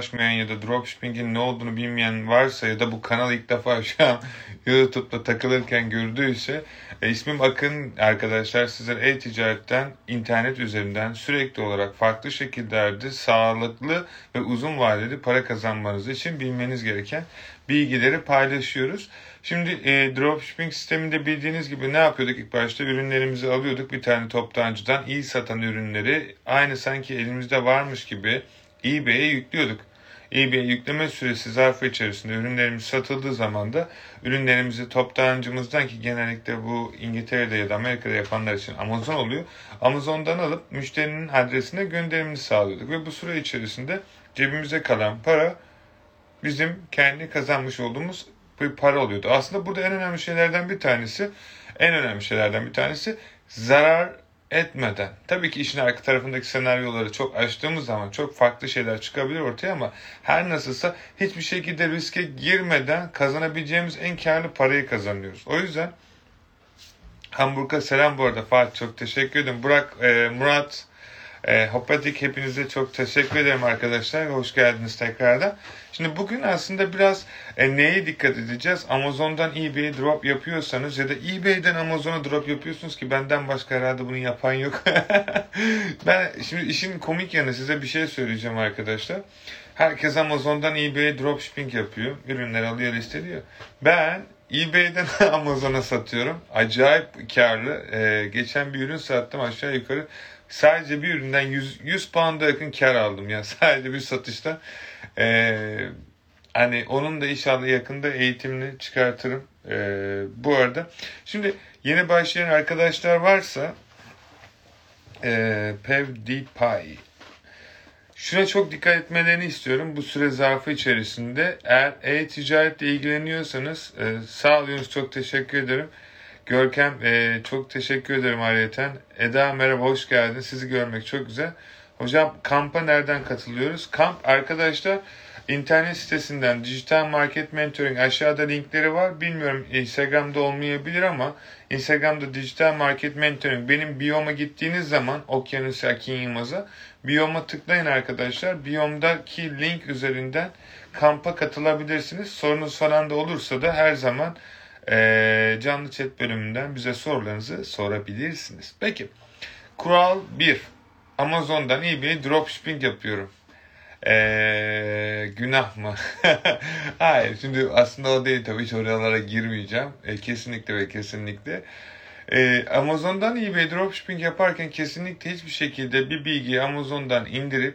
ulaşmayan ya da dropshipping'in ne olduğunu bilmeyen varsa ya da bu kanal ilk defa şu an YouTube'da takılırken gördüyse e, ismim Akın arkadaşlar sizler e-ticaretten internet üzerinden sürekli olarak farklı şekillerde sağlıklı ve uzun vadeli para kazanmanız için bilmeniz gereken bilgileri paylaşıyoruz. Şimdi e, dropshipping sisteminde bildiğiniz gibi ne yapıyorduk ilk başta? Ürünlerimizi alıyorduk bir tane toptancıdan iyi satan ürünleri aynı sanki elimizde varmış gibi eBay'e yüklüyorduk. eBay yükleme süresi zarfı içerisinde ürünlerimiz satıldığı zaman da ürünlerimizi toptancımızdan ki genellikle bu İngiltere'de ya da Amerika'da yapanlar için Amazon oluyor. Amazon'dan alıp müşterinin adresine gönderimini sağlıyorduk ve bu süre içerisinde cebimize kalan para bizim kendi kazanmış olduğumuz bir para oluyordu. Aslında burada en önemli şeylerden bir tanesi, en önemli şeylerden bir tanesi zarar etmeden. Tabii ki işin arka tarafındaki senaryoları çok açtığımız zaman çok farklı şeyler çıkabilir ortaya ama her nasılsa hiçbir şekilde riske girmeden kazanabileceğimiz en karlı parayı kazanıyoruz. O yüzden Hamburg'a selam bu arada Fatih çok teşekkür ederim. Burak, e, Murat, e, Hopatik hepinize çok teşekkür ederim arkadaşlar. Hoş geldiniz tekrardan. Şimdi bugün aslında biraz e, neye dikkat edeceğiz? Amazon'dan eBay'e drop yapıyorsanız ya da eBay'den Amazon'a drop yapıyorsunuz ki benden başka herhalde bunu yapan yok. ben şimdi işin komik yanı size bir şey söyleyeceğim arkadaşlar. Herkes Amazon'dan eBay'e dropshipping yapıyor. Ürünler alıyor listeliyor. Ben eBay'den Amazon'a satıyorum. Acayip karlı. Ee, geçen bir ürün sattım aşağı yukarı. Sadece bir üründen 100, 100 pound'a yakın kar aldım. Yani sadece bir satıştan. Ee, hani onun da inşallah yakında eğitimini çıkartırım. Ee, bu arada. Şimdi yeni başlayan arkadaşlar varsa e, PewDiePie Şuna çok dikkat etmelerini istiyorum. Bu süre zarfı içerisinde eğer e-ticaretle ilgileniyorsanız e, sağ olun çok teşekkür ederim. Görkem e, çok teşekkür ederim ayrıyeten. Eda merhaba hoş geldin. Sizi görmek çok güzel. Hocam kampa nereden katılıyoruz? Kamp arkadaşlar internet sitesinden Dijital Market Mentoring aşağıda linkleri var. Bilmiyorum Instagram'da olmayabilir ama Instagram'da Dijital Market Mentoring benim biyoma gittiğiniz zaman Okyanus Akin Yılmaz'a biyoma tıklayın arkadaşlar. Biyomdaki link üzerinden kampa katılabilirsiniz. Sorunuz falan da olursa da her zaman e, canlı chat bölümünden bize sorularınızı sorabilirsiniz. Peki kural 1. Amazon'dan eBay dropshipping yapıyorum. Ee, günah mı? Hayır şimdi aslında o değil tabii hiç oralara girmeyeceğim. E, kesinlikle ve kesinlikle. Ee, Amazon'dan eBay dropshipping yaparken kesinlikle hiçbir şekilde bir bilgiyi Amazon'dan indirip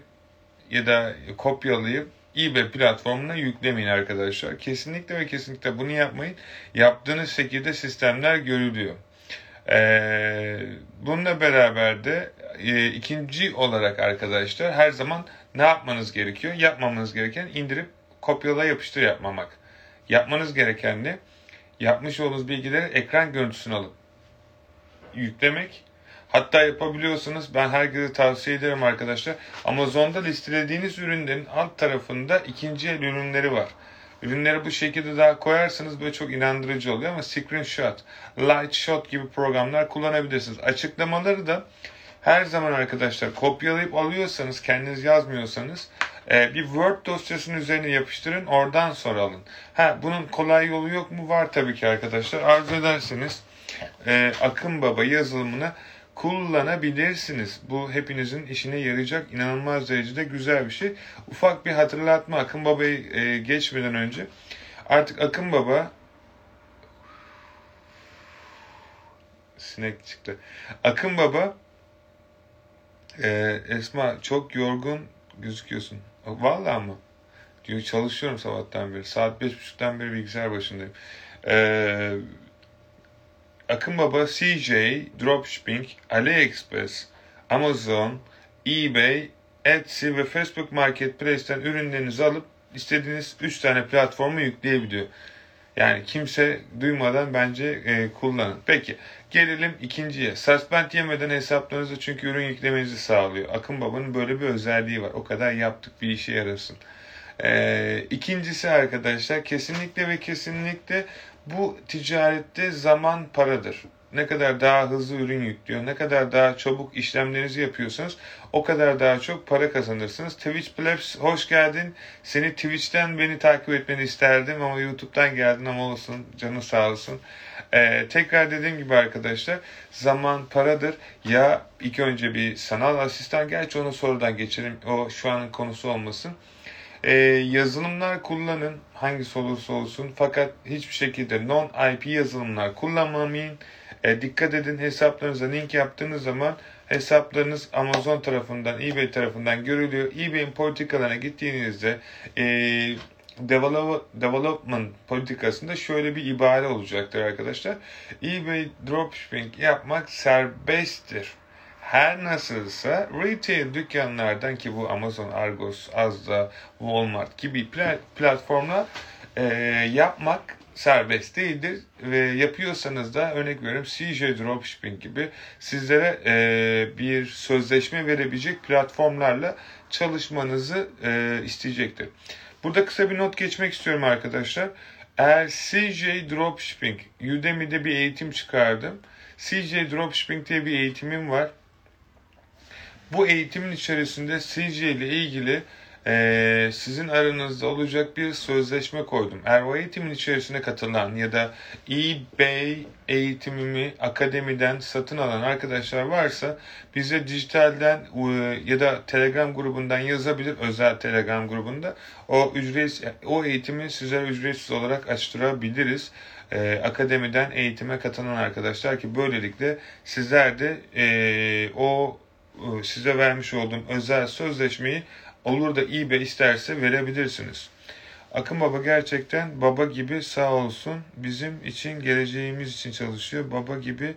ya da kopyalayıp eBay platformuna yüklemeyin arkadaşlar. Kesinlikle ve kesinlikle bunu yapmayın. Yaptığınız şekilde sistemler görülüyor. Ee, bununla beraber de e, ikinci olarak arkadaşlar her zaman ne yapmanız gerekiyor? Yapmamanız gereken indirip kopyala yapıştır yapmamak. Yapmanız gereken ne? Yapmış olduğunuz bilgileri ekran görüntüsünü alıp yüklemek. Hatta yapabiliyorsanız ben herkese tavsiye ederim arkadaşlar. Amazon'da listelediğiniz ürünlerin alt tarafında ikinci el ürünleri var. Ürünleri bu şekilde daha koyarsanız böyle çok inandırıcı oluyor ama screenshot, light shot gibi programlar kullanabilirsiniz. Açıklamaları da her zaman arkadaşlar kopyalayıp alıyorsanız kendiniz yazmıyorsanız e, bir Word dosyasının üzerine yapıştırın oradan sonra alın. Ha bunun kolay yolu yok mu? Var tabii ki arkadaşlar. Arzu ederseniz e, Akın Baba yazılımını kullanabilirsiniz. Bu hepinizin işine yarayacak inanılmaz derecede güzel bir şey. Ufak bir hatırlatma Akın Baba'yı e, geçmeden önce. Artık Akın Baba sinek çıktı. Akın Baba e, Esma çok yorgun gözüküyorsun. Vallahi mı? Diyor çalışıyorum sabahtan beri. Saat beş buçuktan beri bilgisayar başındayım. Eee Akın Baba, CJ, Dropshipping, AliExpress, Amazon, eBay, Etsy ve Facebook Marketplace'ten ürünlerinizi alıp istediğiniz 3 tane platformu yükleyebiliyor. Yani kimse duymadan bence e, kullanın. Peki gelelim ikinciye. Suspend yemeden hesaplarınızı çünkü ürün yüklemenizi sağlıyor. Akın Baba'nın böyle bir özelliği var. O kadar yaptık bir işe yarasın. E, ikincisi arkadaşlar kesinlikle ve kesinlikle bu ticarette zaman paradır. ne kadar daha hızlı ürün yüklüyor, ne kadar daha çabuk işlemlerinizi yapıyorsanız o kadar daha çok para kazanırsınız. Twitch Plebs hoş geldin. Seni Twitch'ten beni takip etmeni isterdim ama YouTube'dan geldin ama olsun canın sağ olsun. Ee, tekrar dediğim gibi arkadaşlar zaman paradır. Ya ilk önce bir sanal asistan gerçi onu sonradan geçelim. O şu anın konusu olmasın. Ee, yazılımlar kullanın hangisi olursa olsun fakat hiçbir şekilde non-IP yazılımlar kullanmamayın. Ee, dikkat edin hesaplarınıza link yaptığınız zaman hesaplarınız Amazon tarafından, eBay tarafından görülüyor. eBay'in politikalarına gittiğinizde e, develop, development politikasında şöyle bir ibare olacaktır arkadaşlar. eBay dropshipping yapmak serbesttir. Her nasılsa retail dükkanlardan ki bu Amazon, Argos, Asda, Walmart gibi platformla e, yapmak serbest değildir ve yapıyorsanız da örnek veriyorum CJ Dropshipping gibi sizlere e, bir sözleşme verebilecek platformlarla çalışmanızı e, isteyecektir. Burada kısa bir not geçmek istiyorum arkadaşlar. Eğer CJ Dropshipping, Udemy'de bir eğitim çıkardım. CJ Dropshipping diye bir eğitimim var. Bu eğitimin içerisinde CJ ile ilgili e, sizin aranızda olacak bir sözleşme koydum. Eğer o eğitimin içerisine katılan ya da eBay eğitimimi akademiden satın alan arkadaşlar varsa bize dijitalden e, ya da Telegram grubundan yazabilir özel Telegram grubunda. O ücret o eğitimi sizlere ücretsiz olarak açtırabiliriz. Ee, akademiden eğitime katılan arkadaşlar ki böylelikle sizler de e, o e, size vermiş olduğum özel sözleşmeyi olur da be isterse verebilirsiniz. Akın Baba gerçekten baba gibi sağ olsun bizim için geleceğimiz için çalışıyor. Baba gibi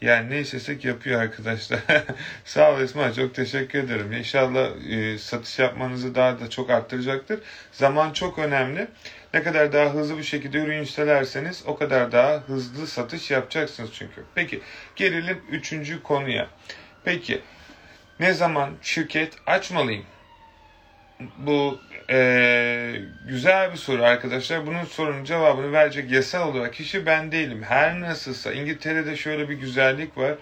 yani ne istesek yapıyor arkadaşlar. sağ ol Esma çok teşekkür ederim. İnşallah e, satış yapmanızı daha da çok arttıracaktır. Zaman çok önemli. Ne kadar daha hızlı bir şekilde ürün instalerseniz o kadar daha hızlı satış yapacaksınız çünkü. Peki gelelim üçüncü konuya. Peki ne zaman şirket açmalıyım? Bu e, güzel bir soru arkadaşlar. Bunun sorunun cevabını verecek yasal olarak kişi ben değilim. Her nasılsa İngiltere'de şöyle bir güzellik var.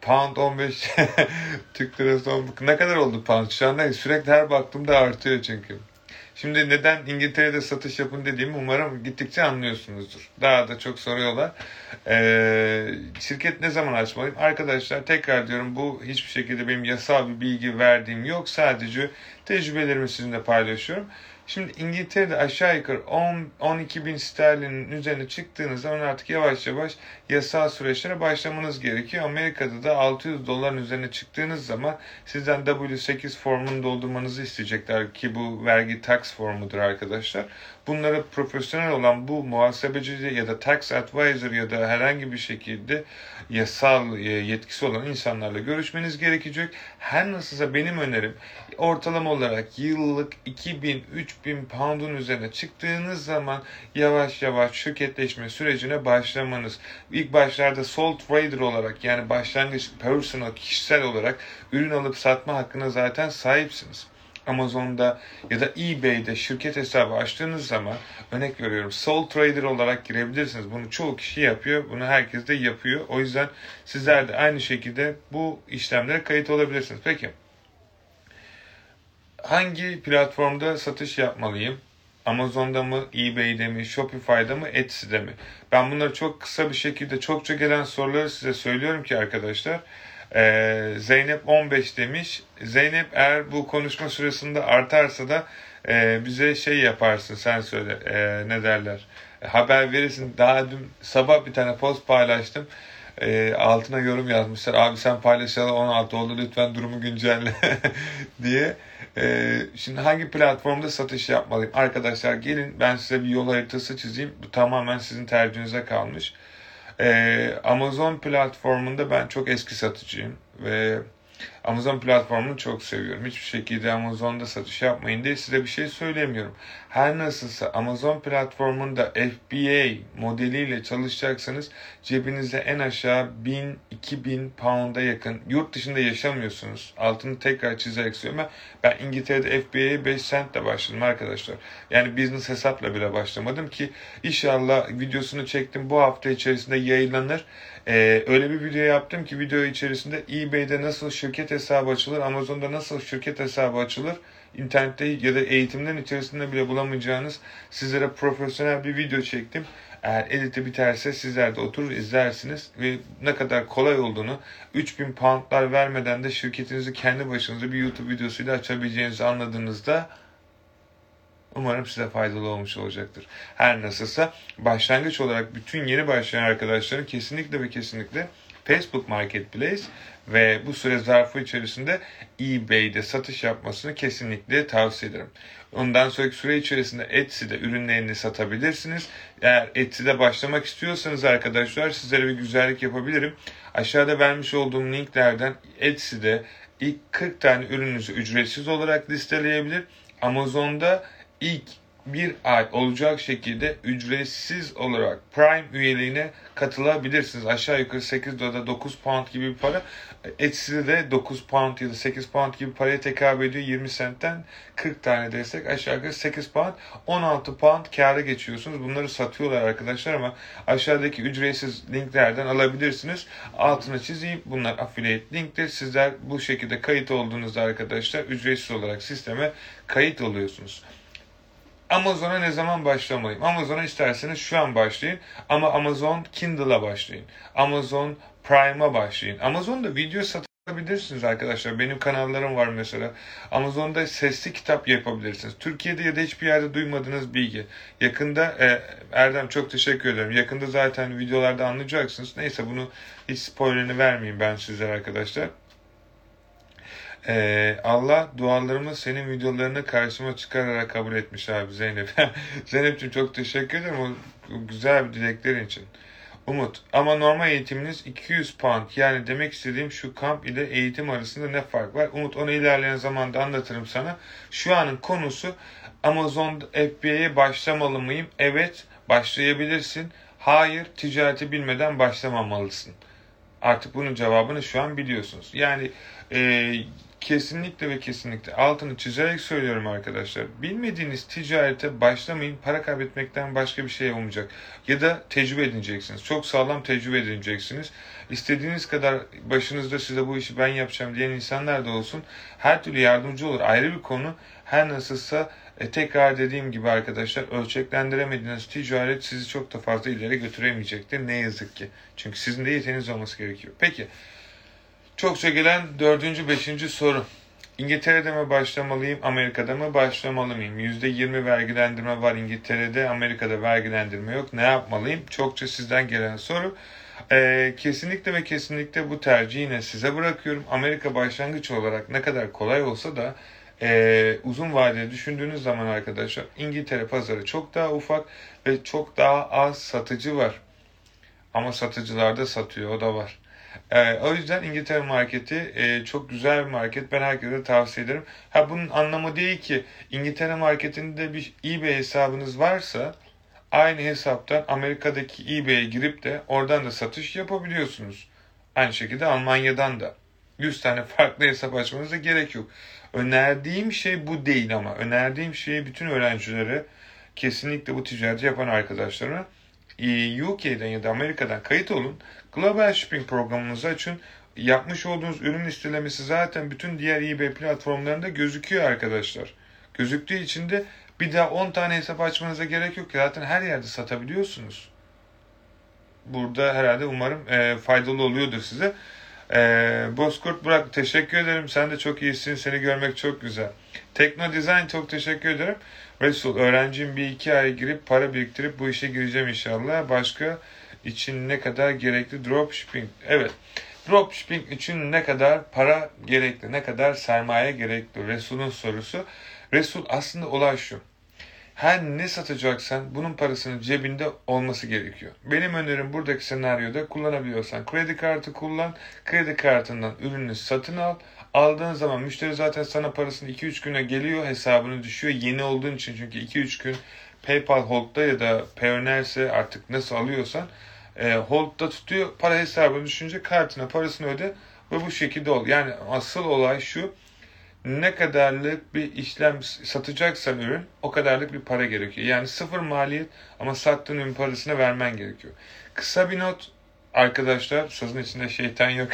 Pound 15 Türk lirası 10 ne kadar oldu pound şu anda sürekli her baktığımda artıyor çünkü. Şimdi neden İngiltere'de satış yapın dediğimi umarım gittikçe anlıyorsunuzdur. Daha da çok soruyorlar. Ee, şirket ne zaman açmalıyım? Arkadaşlar tekrar diyorum bu hiçbir şekilde benim yasal bir bilgi verdiğim yok. Sadece tecrübelerimi sizinle paylaşıyorum. Şimdi İngiltere'de aşağı yukarı 10, 12 bin sterlinin üzerine çıktığınız zaman artık yavaş yavaş yasal süreçlere başlamanız gerekiyor. Amerika'da da 600 doların üzerine çıktığınız zaman sizden W8 formunu doldurmanızı isteyecekler ki bu vergi tax formudur arkadaşlar. Bunlara profesyonel olan bu muhasebeci ya da tax advisor ya da herhangi bir şekilde yasal e, yetkisi olan insanlarla görüşmeniz gerekecek. Her nasılsa benim önerim ortalama olarak yıllık 2000-3000 pound'un üzerine çıktığınız zaman yavaş yavaş şirketleşme sürecine başlamanız. İlk başlarda sole trader olarak yani başlangıç personal kişisel olarak ürün alıp satma hakkına zaten sahipsiniz. Amazon'da ya da eBay'de şirket hesabı açtığınız zaman örnek veriyorum sole trader olarak girebilirsiniz. Bunu çoğu kişi yapıyor. Bunu herkes de yapıyor. O yüzden sizler de aynı şekilde bu işlemlere kayıt olabilirsiniz. Peki hangi platformda satış yapmalıyım? Amazon'da mı, eBay'de mi, Shopify'da mı, Etsy'de mi? Ben bunları çok kısa bir şekilde çokça gelen soruları size söylüyorum ki arkadaşlar. Ee, Zeynep 15 demiş. Zeynep eğer bu konuşma süresinde artarsa da e, bize şey yaparsın sen söyle e, ne derler haber verirsin. Daha dün sabah bir tane post paylaştım. E, altına yorum yazmışlar. Abi sen paylaşalı 16 oldu lütfen durumu güncelle diye. E, şimdi hangi platformda satış yapmalıyım? Arkadaşlar gelin ben size bir yol haritası çizeyim. Bu tamamen sizin tercihinize kalmış. Ee, Amazon platformunda ben çok eski satıcıyım ve Amazon platformunu çok seviyorum. Hiçbir şekilde Amazon'da satış yapmayın diye size bir şey söylemiyorum. Her nasılsa Amazon platformunda FBA modeliyle çalışacaksanız cebinizde en aşağı 1000-2000 pound'a yakın yurt dışında yaşamıyorsunuz. Altını tekrar çizerek söylüyorum. Ben İngiltere'de FBA'ye 5 centle başladım arkadaşlar. Yani business hesapla bile başlamadım ki inşallah videosunu çektim bu hafta içerisinde yayınlanır. Ee, öyle bir video yaptım ki video içerisinde eBay'de nasıl şirket hesabı açılır, Amazon'da nasıl şirket hesabı açılır, internette ya da eğitimlerin içerisinde bile bulamayacağınız sizlere profesyonel bir video çektim. Eğer editi biterse sizler de oturur izlersiniz ve ne kadar kolay olduğunu 3000 poundlar vermeden de şirketinizi kendi başınıza bir YouTube videosuyla açabileceğinizi anladığınızda Umarım size faydalı olmuş olacaktır. Her nasılsa başlangıç olarak bütün yeni başlayan arkadaşların kesinlikle ve kesinlikle Facebook Marketplace ve bu süre zarfı içerisinde eBay'de satış yapmasını kesinlikle tavsiye ederim. Ondan sonraki süre içerisinde Etsy'de ürünlerini satabilirsiniz. Eğer Etsy'de başlamak istiyorsanız arkadaşlar sizlere bir güzellik yapabilirim. Aşağıda vermiş olduğum linklerden Etsy'de ilk 40 tane ürününüzü ücretsiz olarak listeleyebilir. Amazon'da ilk bir ay olacak şekilde ücretsiz olarak Prime üyeliğine katılabilirsiniz. Aşağı yukarı 8 dolar 9 pound gibi bir para. Etsy'de de 9 pound ya da 8 pound gibi paraya tekabül ediyor. 20 centten 40 tane destek aşağı yukarı 8 pound 16 pound kâra geçiyorsunuz. Bunları satıyorlar arkadaşlar ama aşağıdaki ücretsiz linklerden alabilirsiniz. Altına çizeyim. Bunlar affiliate linktir. Sizler bu şekilde kayıt olduğunuzda arkadaşlar ücretsiz olarak sisteme kayıt oluyorsunuz. Amazon'a ne zaman başlamalıyım? Amazon'a isterseniz şu an başlayın. Ama Amazon Kindle'a başlayın. Amazon Prime'a başlayın. Amazon'da video satabilirsiniz arkadaşlar. Benim kanallarım var mesela. Amazon'da sesli kitap yapabilirsiniz. Türkiye'de ya da hiçbir yerde duymadığınız bilgi. Yakında e, Erdem çok teşekkür ederim. Yakında zaten videolarda anlayacaksınız. Neyse bunu hiç spoilerini vermeyeyim ben sizlere arkadaşlar. Ee, Allah dualarımı senin videolarını karşıma çıkararak kabul etmiş abi Zeynep. Zeynep'ciğim çok teşekkür ederim o güzel dileklerin için. Umut ama normal eğitiminiz 200 pound yani demek istediğim şu kamp ile eğitim arasında ne fark var? Umut onu ilerleyen zamanda anlatırım sana. Şu anın konusu Amazon FBA'ye başlamalı mıyım? Evet başlayabilirsin. Hayır ticareti bilmeden başlamamalısın. Artık bunun cevabını şu an biliyorsunuz. Yani e, kesinlikle ve kesinlikle altını çizerek söylüyorum arkadaşlar. Bilmediğiniz ticarete başlamayın. Para kaybetmekten başka bir şey olmayacak. Ya da tecrübe edineceksiniz. Çok sağlam tecrübe edineceksiniz. İstediğiniz kadar başınızda size bu işi ben yapacağım diyen insanlar da olsun. Her türlü yardımcı olur. Ayrı bir konu. Her nasılsa e, tekrar dediğim gibi arkadaşlar ölçeklendiremediğiniz ticaret sizi çok da fazla ileri götüremeyecektir. Ne yazık ki. Çünkü sizin de yeteneğiniz olması gerekiyor. Peki. Çokça gelen dördüncü, beşinci soru. İngiltere'de mi başlamalıyım, Amerika'da mı başlamalı mıyım? %20 vergilendirme var İngiltere'de, Amerika'da vergilendirme yok. Ne yapmalıyım? Çokça sizden gelen soru. Ee, kesinlikle ve kesinlikle bu tercihi yine size bırakıyorum. Amerika başlangıç olarak ne kadar kolay olsa da e, uzun vadede düşündüğünüz zaman arkadaşlar İngiltere pazarı çok daha ufak ve çok daha az satıcı var. Ama satıcılar da satıyor o da var. Ee, o yüzden İngiltere marketi e, çok güzel bir market. Ben herkese tavsiye ederim. Ha bunun anlamı değil ki İngiltere marketinde bir eBay hesabınız varsa aynı hesaptan Amerika'daki eBay'e girip de oradan da satış yapabiliyorsunuz. Aynı şekilde Almanya'dan da. 100 tane farklı hesap açmanıza gerek yok. Önerdiğim şey bu değil ama. Önerdiğim şey bütün öğrencilere kesinlikle bu ticareti yapan arkadaşlarına e, UK'den ya da Amerika'dan kayıt olun. Global Shipping programınızı açın. Yapmış olduğunuz ürün listelemesi zaten bütün diğer eBay platformlarında gözüküyor arkadaşlar. Gözüktüğü için de bir daha 10 tane hesap açmanıza gerek yok. Zaten her yerde satabiliyorsunuz. Burada herhalde umarım e, faydalı oluyordur size. E, Bozkurt Burak teşekkür ederim. Sen de çok iyisin. Seni görmek çok güzel. Tekno Design çok teşekkür ederim. Resul öğrencim bir iki ay girip para biriktirip bu işe gireceğim inşallah. Başka için ne kadar gerekli dropshipping? Evet. Dropshipping için ne kadar para gerekli, ne kadar sermaye gerekli? Resul'un sorusu. Resul aslında olay şu. Her ne satacaksan bunun parasının cebinde olması gerekiyor. Benim önerim buradaki senaryoda kullanabiliyorsan kredi kartı kullan. Kredi kartından ürünü satın al. Aldığın zaman müşteri zaten sana parasını 2-3 güne geliyor hesabını düşüyor. Yeni olduğun için çünkü 2-3 gün PayPal Hold'da ya da Payoneer'se artık nasıl alıyorsan e, Hold'da tutuyor. Para hesabını düşünce kartına parasını öde ve bu şekilde ol. Yani asıl olay şu ne kadarlık bir işlem satacaksan ürün o kadarlık bir para gerekiyor. Yani sıfır maliyet ama sattığın ürün parasını vermen gerekiyor. Kısa bir not arkadaşlar sözün içinde şeytan yok.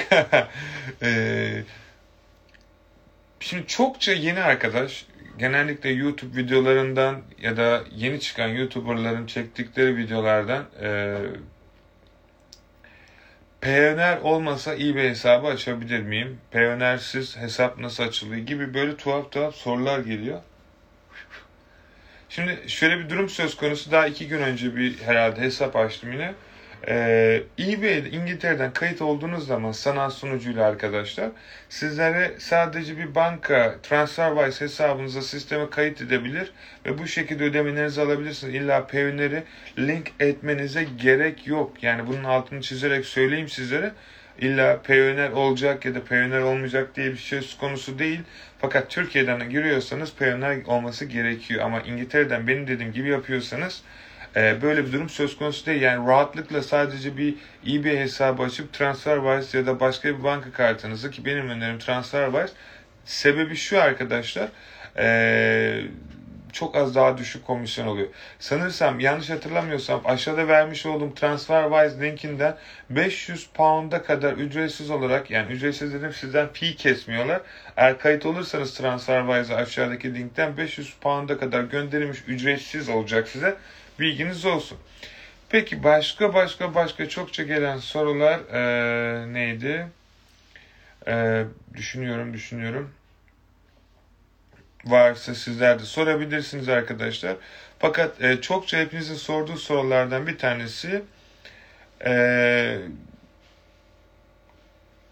ee, şimdi çokça yeni arkadaş genellikle YouTube videolarından ya da yeni çıkan YouTuber'ların çektikleri videolardan e, Payoneer olmasa bir hesabı açabilir miyim? Payoneer'siz hesap nasıl açılıyor gibi böyle tuhaf tuhaf sorular geliyor. Şimdi şöyle bir durum söz konusu. Daha iki gün önce bir herhalde hesap açtım yine. Ee, eBay'de İngiltere'den kayıt olduğunuz zaman sanal sunucuyla arkadaşlar sizlere sadece bir banka TransferWise hesabınıza sisteme kayıt edebilir ve bu şekilde ödemelerinizi alabilirsiniz. İlla Payoneer'i link etmenize gerek yok. Yani bunun altını çizerek söyleyeyim sizlere. İlla Payoneer olacak ya da Payoneer olmayacak diye bir şey konusu değil. Fakat Türkiye'den giriyorsanız Payoneer olması gerekiyor. Ama İngiltere'den benim dediğim gibi yapıyorsanız ee, böyle bir durum söz konusu değil. Yani rahatlıkla sadece bir eBay hesabı açıp TransferWise ya da başka bir banka kartınızı ki benim önerim TransferWise. Sebebi şu arkadaşlar. Ee, çok az daha düşük komisyon oluyor. Sanırsam yanlış hatırlamıyorsam aşağıda vermiş olduğum TransferWise linkinden 500 pound'a kadar ücretsiz olarak yani ücretsiz dedim sizden fee kesmiyorlar. Eğer kayıt olursanız TransferWise'a aşağıdaki linkten 500 pound'a kadar gönderilmiş ücretsiz olacak size. Bilginiz olsun. Peki başka başka başka çokça gelen sorular e, neydi? E, düşünüyorum düşünüyorum. Varsa sizler de sorabilirsiniz arkadaşlar. Fakat e, çokça hepinizin sorduğu sorulardan bir tanesi e,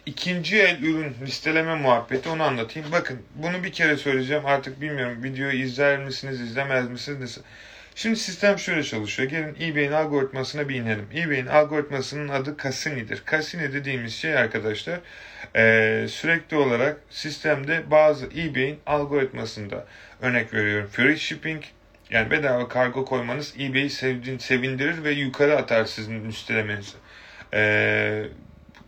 ikinci el ürün listeleme muhabbeti onu anlatayım. Bakın bunu bir kere söyleyeceğim artık bilmiyorum videoyu izler misiniz izlemez misiniz? Şimdi sistem şöyle çalışıyor. Gelin eBay'in algoritmasına bir inelim. eBay'in algoritmasının adı Cassini'dir. Cassini dediğimiz şey arkadaşlar e, sürekli olarak sistemde bazı eBay'in algoritmasında örnek veriyorum. Free shipping yani bedava kargo koymanız eBay'i sevindirir ve yukarı atar sizin üstelemenizi. E,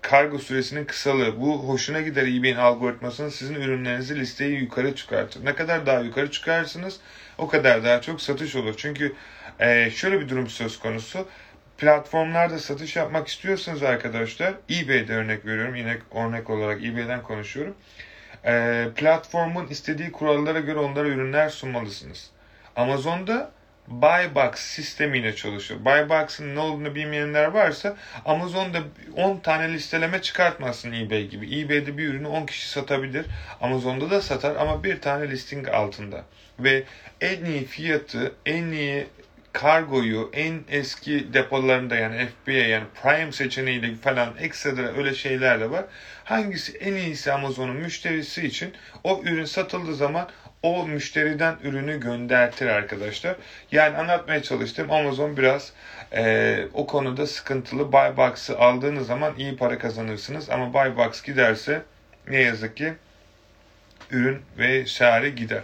kargo süresinin kısalığı. Bu hoşuna gider eBay'in algoritmasının sizin ürünlerinizi listeyi yukarı çıkartır. Ne kadar daha yukarı çıkarsınız o kadar daha çok satış olur. Çünkü e, şöyle bir durum söz konusu. Platformlarda satış yapmak istiyorsanız arkadaşlar eBay'de örnek veriyorum. Yine örnek olarak eBay'den konuşuyorum. E, platformun istediği kurallara göre onlara ürünler sunmalısınız. Amazon'da buy box sistemiyle çalışıyor. Buy box'ın ne olduğunu bilmeyenler varsa Amazon'da 10 tane listeleme çıkartmasın eBay gibi. eBay'de bir ürünü 10 kişi satabilir. Amazon'da da satar ama bir tane listing altında. Ve en iyi fiyatı, en iyi kargoyu en eski depolarında yani FBA yani Prime seçeneğiyle falan ekstra öyle şeyler de var. Hangisi en iyisi Amazon'un müşterisi için o ürün satıldığı zaman o müşteriden ürünü göndertir arkadaşlar. Yani anlatmaya çalıştım Amazon biraz e, o konuda sıkıntılı. Buy Box'ı aldığınız zaman iyi para kazanırsınız ama Buy Box giderse ne yazık ki ürün ve şare gider.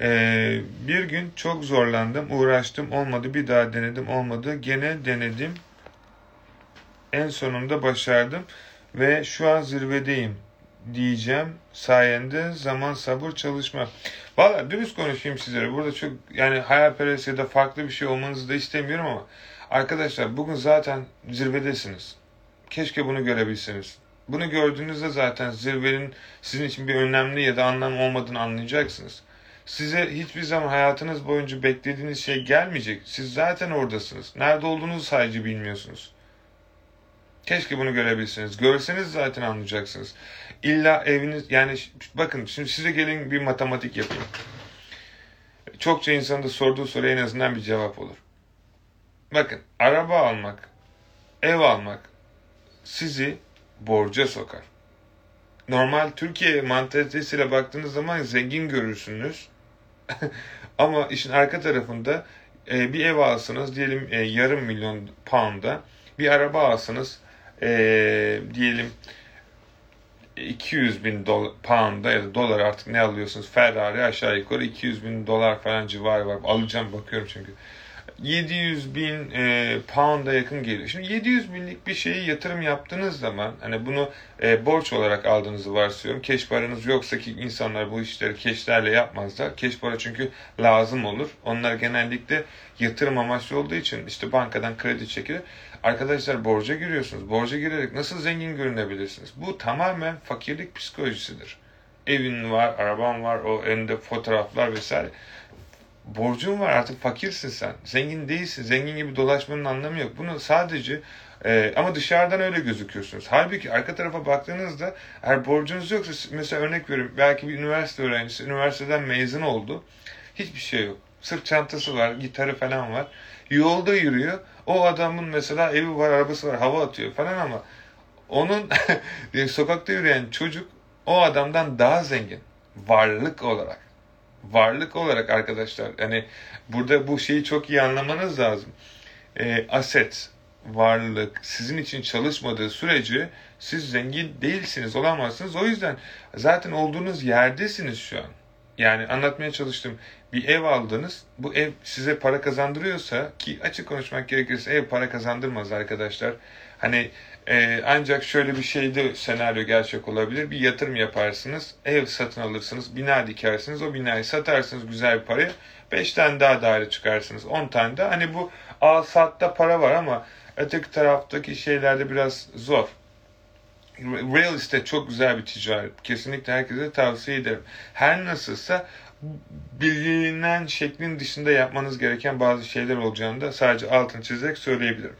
Ee, bir gün çok zorlandım, uğraştım, olmadı, bir daha denedim, olmadı, gene denedim. En sonunda başardım ve şu an zirvedeyim diyeceğim. Sayende zaman sabır çalışma. Valla dürüst konuşayım sizlere. Burada çok yani hayalperest ya da farklı bir şey olmanızı da istemiyorum ama arkadaşlar bugün zaten zirvedesiniz. Keşke bunu görebilseniz. Bunu gördüğünüzde zaten zirvenin sizin için bir önemli ya da anlam olmadığını anlayacaksınız. Size hiçbir zaman hayatınız boyunca beklediğiniz şey gelmeyecek. Siz zaten oradasınız. Nerede olduğunuzu sadece bilmiyorsunuz. Keşke bunu görebilseniz. Görseniz zaten anlayacaksınız. İlla eviniz yani bakın şimdi size gelin bir matematik yapayım. Çokça insanın da sorduğu soru en azından bir cevap olur. Bakın araba almak, ev almak sizi borca sokar. Normal Türkiye mantalitesiyle baktığınız zaman zengin görürsünüz. Ama işin arka tarafında e, bir ev alsanız diyelim e, yarım milyon pound'a bir araba alsanız e, diyelim 200 bin dolar, pound'a ya da dolar artık ne alıyorsunuz Ferrari aşağı yukarı 200 bin dolar falan civarı var. Alacağım bakıyorum çünkü. 700 bin e, pound'a yakın geliyor. Şimdi 700 binlik bir şeyi yatırım yaptığınız zaman hani bunu e, borç olarak aldığınızı varsayıyorum. Keş paranız yoksa ki insanlar bu işleri keşlerle yapmazlar. Keş para çünkü lazım olur. Onlar genellikle yatırım amaçlı olduğu için işte bankadan kredi çekilir. Arkadaşlar borca giriyorsunuz. Borca girerek nasıl zengin görünebilirsiniz? Bu tamamen fakirlik psikolojisidir. Evin var, araban var, o önünde fotoğraflar vesaire borcun var artık fakirsin sen. Zengin değilsin. Zengin gibi dolaşmanın anlamı yok. Bunu sadece e, ama dışarıdan öyle gözüküyorsunuz. Halbuki arka tarafa baktığınızda eğer borcunuz yoksa mesela örnek veriyorum belki bir üniversite öğrencisi üniversiteden mezun oldu. Hiçbir şey yok. Sırt çantası var, gitarı falan var. Yolda yürüyor. O adamın mesela evi var, arabası var, hava atıyor falan ama onun sokakta yürüyen çocuk o adamdan daha zengin. Varlık olarak varlık olarak arkadaşlar hani burada bu şeyi çok iyi anlamanız lazım. E, aset, varlık sizin için çalışmadığı sürece siz zengin değilsiniz, olamazsınız. O yüzden zaten olduğunuz yerdesiniz şu an. Yani anlatmaya çalıştım. Bir ev aldınız. Bu ev size para kazandırıyorsa ki açık konuşmak gerekirse ev para kazandırmaz arkadaşlar. Hani ee, ancak şöyle bir şeyde senaryo gerçek olabilir. Bir yatırım yaparsınız, ev satın alırsınız, bina dikersiniz, o binayı satarsınız güzel bir paraya. 5 tane daha daire çıkarsınız, 10 tane daha. Hani bu al satta para var ama öteki taraftaki şeylerde biraz zor. Real estate çok güzel bir ticaret. Kesinlikle herkese tavsiye ederim. Her nasılsa bilinen şeklin dışında yapmanız gereken bazı şeyler olacağını da sadece altını çizerek söyleyebilirim.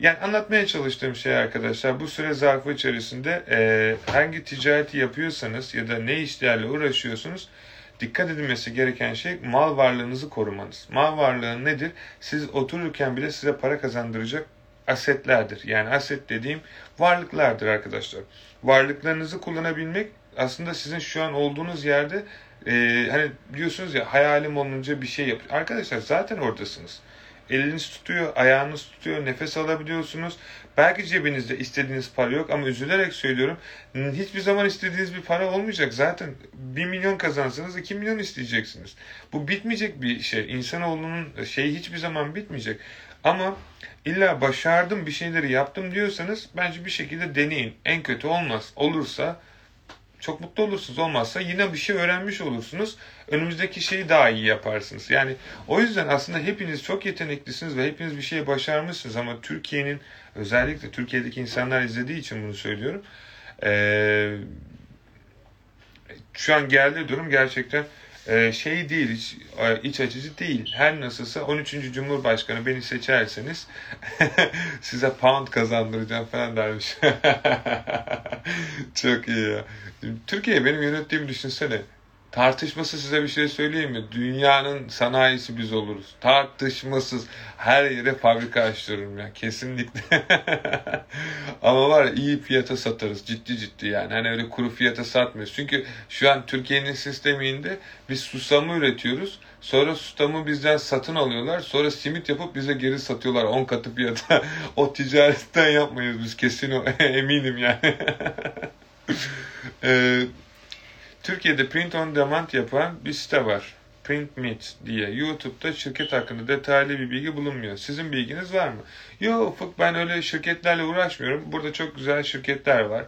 Yani anlatmaya çalıştığım şey arkadaşlar bu süre zarfı içerisinde e, hangi ticareti yapıyorsanız ya da ne işlerle uğraşıyorsunuz dikkat edilmesi gereken şey mal varlığınızı korumanız. Mal varlığı nedir? Siz otururken bile size para kazandıracak asetlerdir. Yani aset dediğim varlıklardır arkadaşlar. Varlıklarınızı kullanabilmek aslında sizin şu an olduğunuz yerde e, hani diyorsunuz ya hayalim olunca bir şey yapıyor. Arkadaşlar zaten oradasınız eliniz tutuyor, ayağınız tutuyor, nefes alabiliyorsunuz. Belki cebinizde istediğiniz para yok ama üzülerek söylüyorum hiçbir zaman istediğiniz bir para olmayacak. Zaten 1 milyon kazansanız 2 milyon isteyeceksiniz. Bu bitmeyecek bir şey. İnsanoğlunun şeyi hiçbir zaman bitmeyecek. Ama illa başardım bir şeyleri yaptım diyorsanız bence bir şekilde deneyin. En kötü olmaz. Olursa çok mutlu olursunuz. Olmazsa yine bir şey öğrenmiş olursunuz. Önümüzdeki şeyi daha iyi yaparsınız. Yani o yüzden aslında hepiniz çok yeteneklisiniz ve hepiniz bir şey başarmışsınız. Ama Türkiye'nin özellikle Türkiye'deki insanlar izlediği için bunu söylüyorum. Şu an geldiği durum gerçekten şey değil, iç, iç açıcı değil. Her nasılsa 13. Cumhurbaşkanı beni seçerseniz size pound kazandıracağım falan dermiş. Çok iyi ya. Türkiye benim yönettiğimi düşünsene. Tartışması size bir şey söyleyeyim mi? Dünyanın sanayisi biz oluruz. Tartışmasız her yere fabrika açtırırım ya. Kesinlikle. Ama var ya iyi fiyata satarız. Ciddi ciddi yani. Hani öyle kuru fiyata satmıyoruz. Çünkü şu an Türkiye'nin sisteminde biz susamı üretiyoruz. Sonra susamı bizden satın alıyorlar. Sonra simit yapıp bize geri satıyorlar 10 katı fiyata. o ticaretten yapmayız biz kesin o eminim yani. ee, Türkiye'de print on demand yapan bir site var. PrintMeet diye. YouTube'da şirket hakkında detaylı bir bilgi bulunmuyor. Sizin bilginiz var mı? Yok Ufuk ben öyle şirketlerle uğraşmıyorum. Burada çok güzel şirketler var.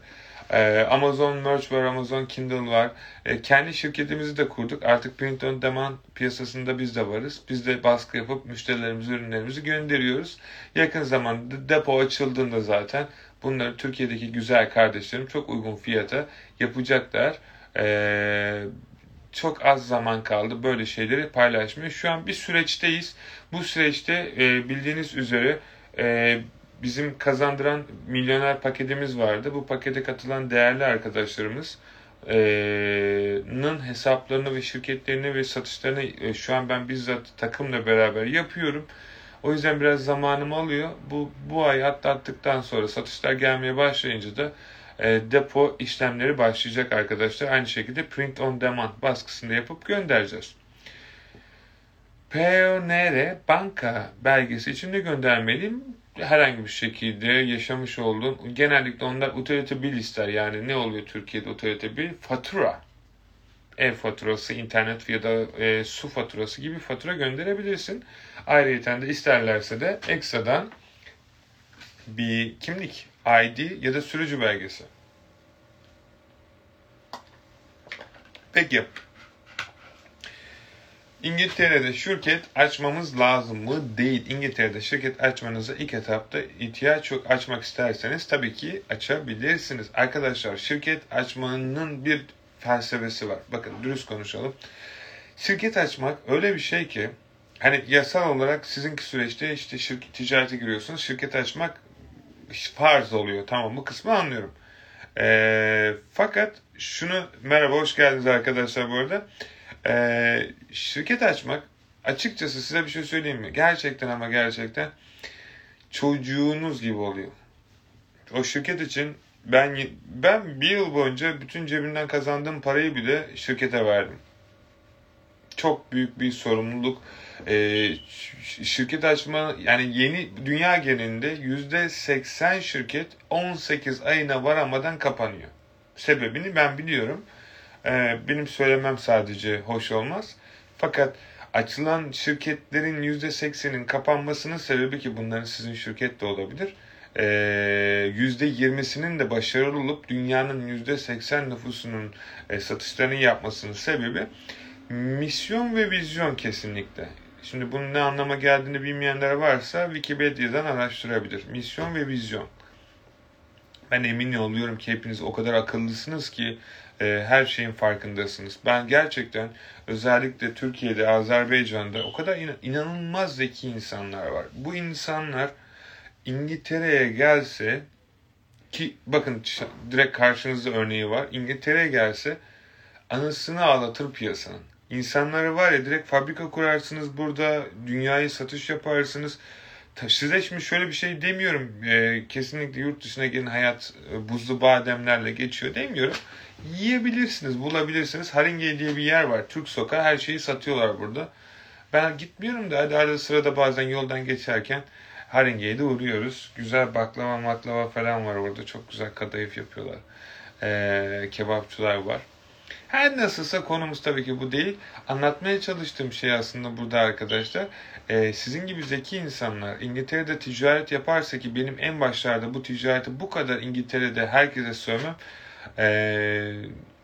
Ee, Amazon Merch var, Amazon Kindle var. Ee, kendi şirketimizi de kurduk. Artık print on demand piyasasında biz de varız. Biz de baskı yapıp müşterilerimize ürünlerimizi gönderiyoruz. Yakın zamanda depo açıldığında zaten bunları Türkiye'deki güzel kardeşlerim çok uygun fiyata yapacaklar. Ee, çok az zaman kaldı böyle şeyleri paylaşmaya. Şu an bir süreçteyiz. Bu süreçte e, bildiğiniz üzere e, bizim kazandıran milyoner paketimiz vardı. Bu pakete katılan değerli arkadaşlarımız nın hesaplarını ve şirketlerini ve satışlarını e, şu an ben bizzat takımla beraber yapıyorum. O yüzden biraz zamanım alıyor. Bu bu ay atlattıktan sonra satışlar gelmeye başlayınca da e, depo işlemleri başlayacak arkadaşlar. Aynı şekilde print on demand baskısını yapıp göndereceğiz. PONR banka belgesi için de göndermeliyim. herhangi bir şekilde yaşamış olduğun genellikle onlar utility bill ister. Yani ne oluyor Türkiye'de utility bill? Fatura. Ev faturası, internet ya da e, su faturası gibi fatura gönderebilirsin. Ayrıca de isterlerse de ekstradan bir kimlik, ID ya da sürücü belgesi. Peki. İngiltere'de şirket açmamız lazım mı? Değil. İngiltere'de şirket açmanıza ilk etapta ihtiyaç yok. Açmak isterseniz tabii ki açabilirsiniz. Arkadaşlar şirket açmanın bir felsefesi var. Bakın dürüst konuşalım. Şirket açmak öyle bir şey ki hani yasal olarak sizinki süreçte işte şirket, ticarete giriyorsunuz. Şirket açmak farz oluyor. Tamam bu kısmı anlıyorum. E, fakat şunu merhaba hoş geldiniz arkadaşlar bu arada. E, şirket açmak açıkçası size bir şey söyleyeyim mi? Gerçekten ama gerçekten çocuğunuz gibi oluyor. O şirket için ben ben bir yıl boyunca bütün cebimden kazandığım parayı bile şirkete verdim. Çok büyük bir sorumluluk. Ee, şirket açma yani yeni dünya genelinde yüzde 80 şirket 18 ayına varamadan kapanıyor. Sebebini ben biliyorum. Ee, benim söylemem sadece hoş olmaz. Fakat açılan şirketlerin yüzde 80'in kapanmasının sebebi ki bunların sizin şirket de olabilir %20'sinin ee, de başarılı olup dünyanın %80 nüfusunun e, satışlarını yapmasının sebebi misyon ve vizyon kesinlikle. Şimdi bunun ne anlama geldiğini bilmeyenler varsa Wikipedia'dan araştırabilir. Misyon ve vizyon. Ben emin oluyorum ki hepiniz o kadar akıllısınız ki e, her şeyin farkındasınız. Ben gerçekten özellikle Türkiye'de, Azerbaycan'da o kadar in- inanılmaz zeki insanlar var. Bu insanlar İngiltere'ye gelse ki bakın direkt karşınızda örneği var. İngiltere'ye gelse anısını ağlatır piyasanın. İnsanları var ya direkt fabrika kurarsınız burada, dünyayı satış yaparsınız. Size şimdi şöyle bir şey demiyorum. E, kesinlikle yurt dışına gelin hayat e, buzlu bademlerle geçiyor demiyorum. Yiyebilirsiniz, bulabilirsiniz. Haringey diye bir yer var. Türk sokağı her şeyi satıyorlar burada. Ben gitmiyorum da hadi arada sırada bazen yoldan geçerken Haringey'de uğruyoruz. Güzel baklava maklava falan var orada. Çok güzel kadayıf yapıyorlar. Ee, kebapçılar var. Her nasılsa konumuz tabii ki bu değil. Anlatmaya çalıştığım şey aslında burada arkadaşlar. Ee, sizin gibi zeki insanlar İngiltere'de ticaret yaparsa ki benim en başlarda bu ticareti bu kadar İngiltere'de herkese söylemem. Ee,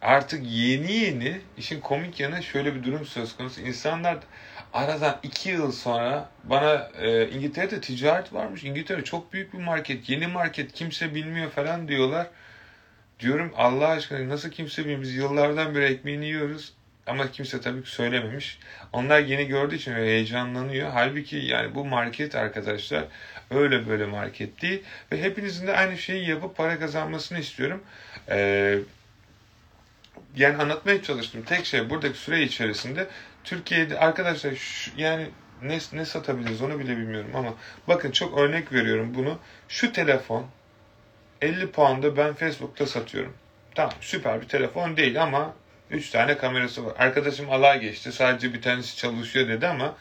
artık yeni yeni işin komik yanı şöyle bir durum söz konusu. İnsanlar aradan iki yıl sonra bana e, İngiltere'de ticaret varmış. İngiltere çok büyük bir market. Yeni market kimse bilmiyor falan diyorlar. Diyorum Allah aşkına nasıl kimse bilmiyor. Biz yıllardan beri ekmeğini yiyoruz. Ama kimse tabii ki söylememiş. Onlar yeni gördüğü için heyecanlanıyor. Halbuki yani bu market arkadaşlar öyle böyle market değil. Ve hepinizin de aynı şeyi yapıp para kazanmasını istiyorum. Ee, yani anlatmaya çalıştım. Tek şey buradaki süre içerisinde Türkiye'de arkadaşlar şu, yani ne, ne satabiliriz onu bile bilmiyorum ama bakın çok örnek veriyorum bunu. Şu telefon 50 pound'a ben Facebook'ta satıyorum. Tamam süper bir telefon değil ama 3 tane kamerası var. Arkadaşım alay geçti sadece bir tanesi çalışıyor dedi ama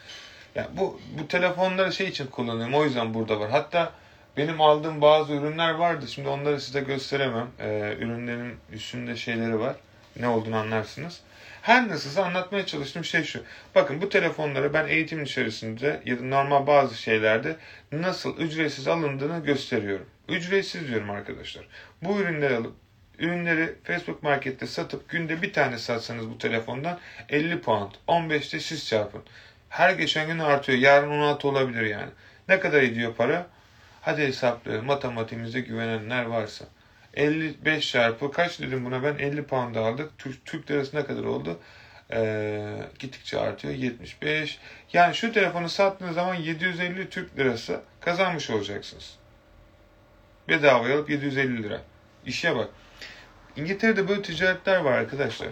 yani bu, bu telefonları şey için kullanıyorum o yüzden burada var. Hatta benim aldığım bazı ürünler vardı. Şimdi onları size gösteremem. Ee, ürünlerin üstünde şeyleri var. Ne olduğunu anlarsınız. Her nasılsa anlatmaya çalıştığım şey şu. Bakın bu telefonları ben eğitim içerisinde ya da normal bazı şeylerde nasıl ücretsiz alındığını gösteriyorum. Ücretsiz diyorum arkadaşlar. Bu ürünleri alıp ürünleri Facebook Market'te satıp günde bir tane satsanız bu telefondan 50 pound. 15'te siz çarpın. Her geçen gün artıyor. Yarın 16 olabilir yani. Ne kadar ediyor para? Hadi hesaplayalım. Matematiğimize güvenenler varsa. 55 çarpı kaç dedim buna ben 50 pound aldık. Türk, Türk lirası ne kadar oldu? Ee, gittikçe artıyor 75. Yani şu telefonu sattığınız zaman 750 Türk lirası kazanmış olacaksınız. Bedava alıp 750 lira. İşe bak. İngiltere'de böyle ticaretler var arkadaşlar.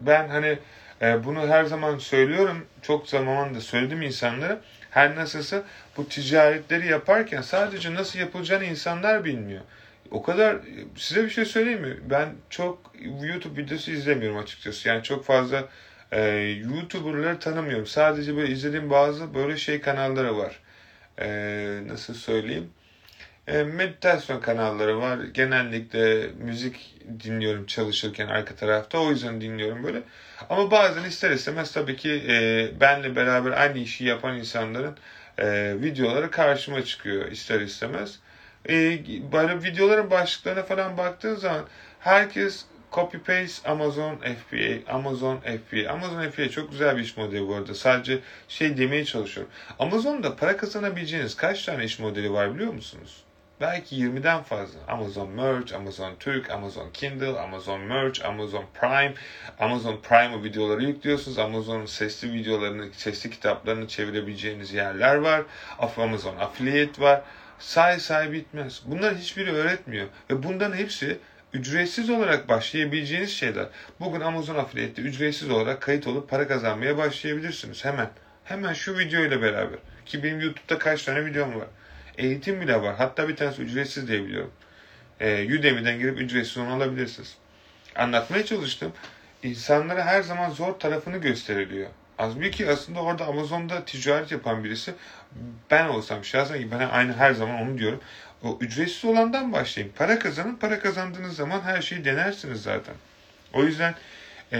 Ben hani e, bunu her zaman söylüyorum. Çok zaman da söyledim insanlara. Her nasılsa bu ticaretleri yaparken sadece nasıl yapılacağını insanlar bilmiyor. O kadar size bir şey söyleyeyim mi? Ben çok YouTube videosu izlemiyorum açıkçası. Yani çok fazla e, YouTuber'ları tanımıyorum. Sadece böyle izlediğim bazı böyle şey kanalları var. e, nasıl söyleyeyim e, meditasyon kanalları var. Genellikle müzik dinliyorum çalışırken arka tarafta. O yüzden dinliyorum böyle. Ama bazen ister istemez tabii ki e, benle beraber aynı işi yapan insanların e, videoları karşıma çıkıyor ister istemez. E, böyle videoların başlıklarına falan baktığın zaman herkes copy paste Amazon FBA, Amazon FBA. Amazon FBA çok güzel bir iş modeli bu arada. Sadece şey demeye çalışıyorum. Amazon'da para kazanabileceğiniz kaç tane iş modeli var biliyor musunuz? Belki 20'den fazla. Amazon Merch, Amazon Türk, Amazon Kindle, Amazon Merch, Amazon Prime. Amazon Prime videoları yüklüyorsunuz. Amazon'un sesli videolarını, sesli kitaplarını çevirebileceğiniz yerler var. Amazon Affiliate var. Say say bitmez. Bunların hiçbiri öğretmiyor. Ve bunların hepsi ücretsiz olarak başlayabileceğiniz şeyler. Bugün Amazon Affiliate'de ücretsiz olarak kayıt olup para kazanmaya başlayabilirsiniz. Hemen. Hemen şu video ile beraber. Ki benim YouTube'da kaç tane videom var. Eğitim bile var. Hatta bir tanesi ücretsiz diye biliyorum. E, Udemy'den girip ücretsiz onu alabilirsiniz. Anlatmaya çalıştım. İnsanlara her zaman zor tarafını gösteriliyor. Az bir ki aslında orada Amazon'da ticaret yapan birisi ben olsam şahsen ben aynı her zaman onu diyorum. O ücretsiz olandan başlayın. Para kazanın. Para kazandığınız zaman her şeyi denersiniz zaten. O yüzden ee,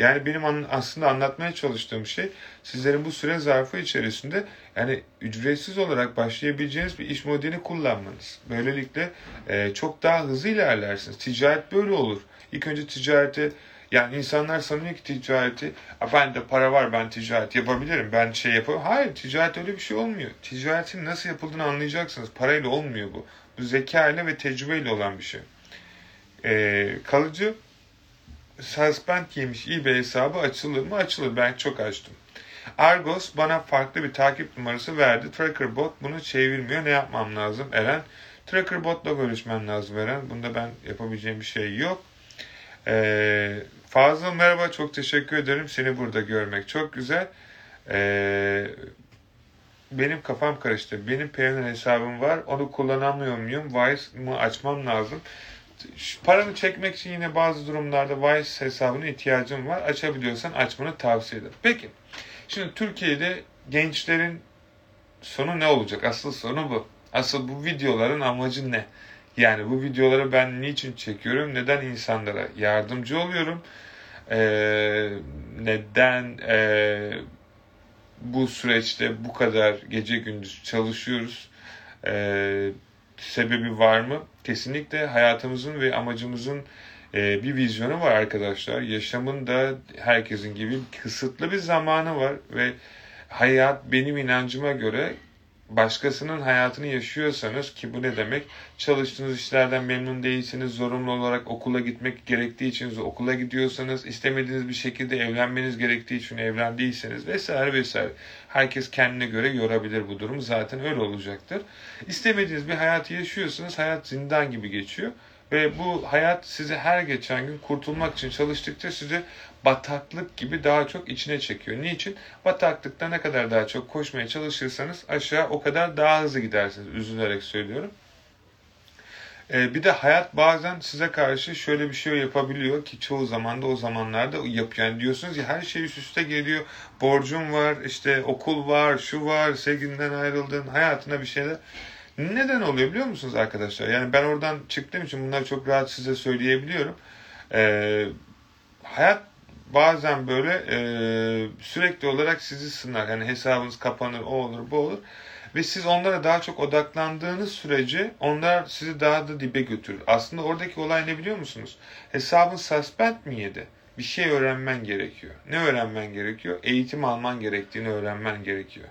yani benim an, aslında anlatmaya çalıştığım şey sizlerin bu süre zarfı içerisinde yani ücretsiz olarak başlayabileceğiniz bir iş modeli kullanmanız. Böylelikle e, çok daha hızlı ilerlersiniz. Ticaret böyle olur. İlk önce ticareti yani insanlar sanıyor ki ticareti ben de para var ben ticaret yapabilirim ben şey yapabilirim. Hayır ticaret öyle bir şey olmuyor. Ticaretin nasıl yapıldığını anlayacaksınız. Parayla olmuyor bu. Bu zeka ile ve tecrübeyle olan bir şey. Ee, kalıcı suspend yemiş eBay hesabı açılır mı? Açılır. Ben çok açtım. Argos bana farklı bir takip numarası verdi. Trackerbot bunu çevirmiyor. Ne yapmam lazım Eren? Trackerbot'la görüşmen lazım Eren. Bunda ben yapabileceğim bir şey yok. Ee, Fazıl merhaba. Çok teşekkür ederim. Seni burada görmek çok güzel. Ee, benim kafam karıştı. Benim Payoneer hesabım var. Onu kullanamıyor muyum? Wise mı açmam lazım? paranı çekmek için yine bazı durumlarda Wise hesabına ihtiyacım var. Açabiliyorsan açmanı tavsiye ederim. Peki. Şimdi Türkiye'de gençlerin sonu ne olacak? Asıl sonu bu. Asıl bu videoların amacı ne? Yani bu videoları ben niçin çekiyorum? Neden insanlara yardımcı oluyorum? Ee, neden e, bu süreçte bu kadar gece gündüz çalışıyoruz? Ee, sebebi var mı? Kesinlikle hayatımızın ve amacımızın e, bir vizyonu var arkadaşlar. Yaşamın da herkesin gibi kısıtlı bir zamanı var ve hayat benim inancıma göre başkasının hayatını yaşıyorsanız ki bu ne demek? Çalıştığınız işlerden memnun değilseniz, zorunlu olarak okula gitmek gerektiği için okula gidiyorsanız, istemediğiniz bir şekilde evlenmeniz gerektiği için evlendiyseniz vesaire vesaire. Herkes kendine göre yorabilir bu durumu. Zaten öyle olacaktır. İstemediğiniz bir hayatı yaşıyorsanız hayat zindan gibi geçiyor. Ve bu hayat sizi her geçen gün kurtulmak için çalıştıkça sizi bataklık gibi daha çok içine çekiyor. Niçin? Bataklıkta ne kadar daha çok koşmaya çalışırsanız aşağı o kadar daha hızlı gidersiniz. Üzülerek söylüyorum. Ee, bir de hayat bazen size karşı şöyle bir şey yapabiliyor ki çoğu zaman da o zamanlarda yapıyor. Yani diyorsunuz ya her şey üst üste geliyor. Borcum var, işte okul var, şu var, sevgilinden ayrıldın, hayatına bir şeyler. Neden oluyor biliyor musunuz arkadaşlar? Yani ben oradan çıktığım için bunları çok rahat size söyleyebiliyorum. Ee, hayat bazen böyle e, sürekli olarak sizi sınar. Yani hesabınız kapanır, o olur, bu olur. Ve siz onlara daha çok odaklandığınız sürece onlar sizi daha da dibe götürür. Aslında oradaki olay ne biliyor musunuz? Hesabın suspend mi yedi? Bir şey öğrenmen gerekiyor. Ne öğrenmen gerekiyor? Eğitim alman gerektiğini öğrenmen gerekiyor.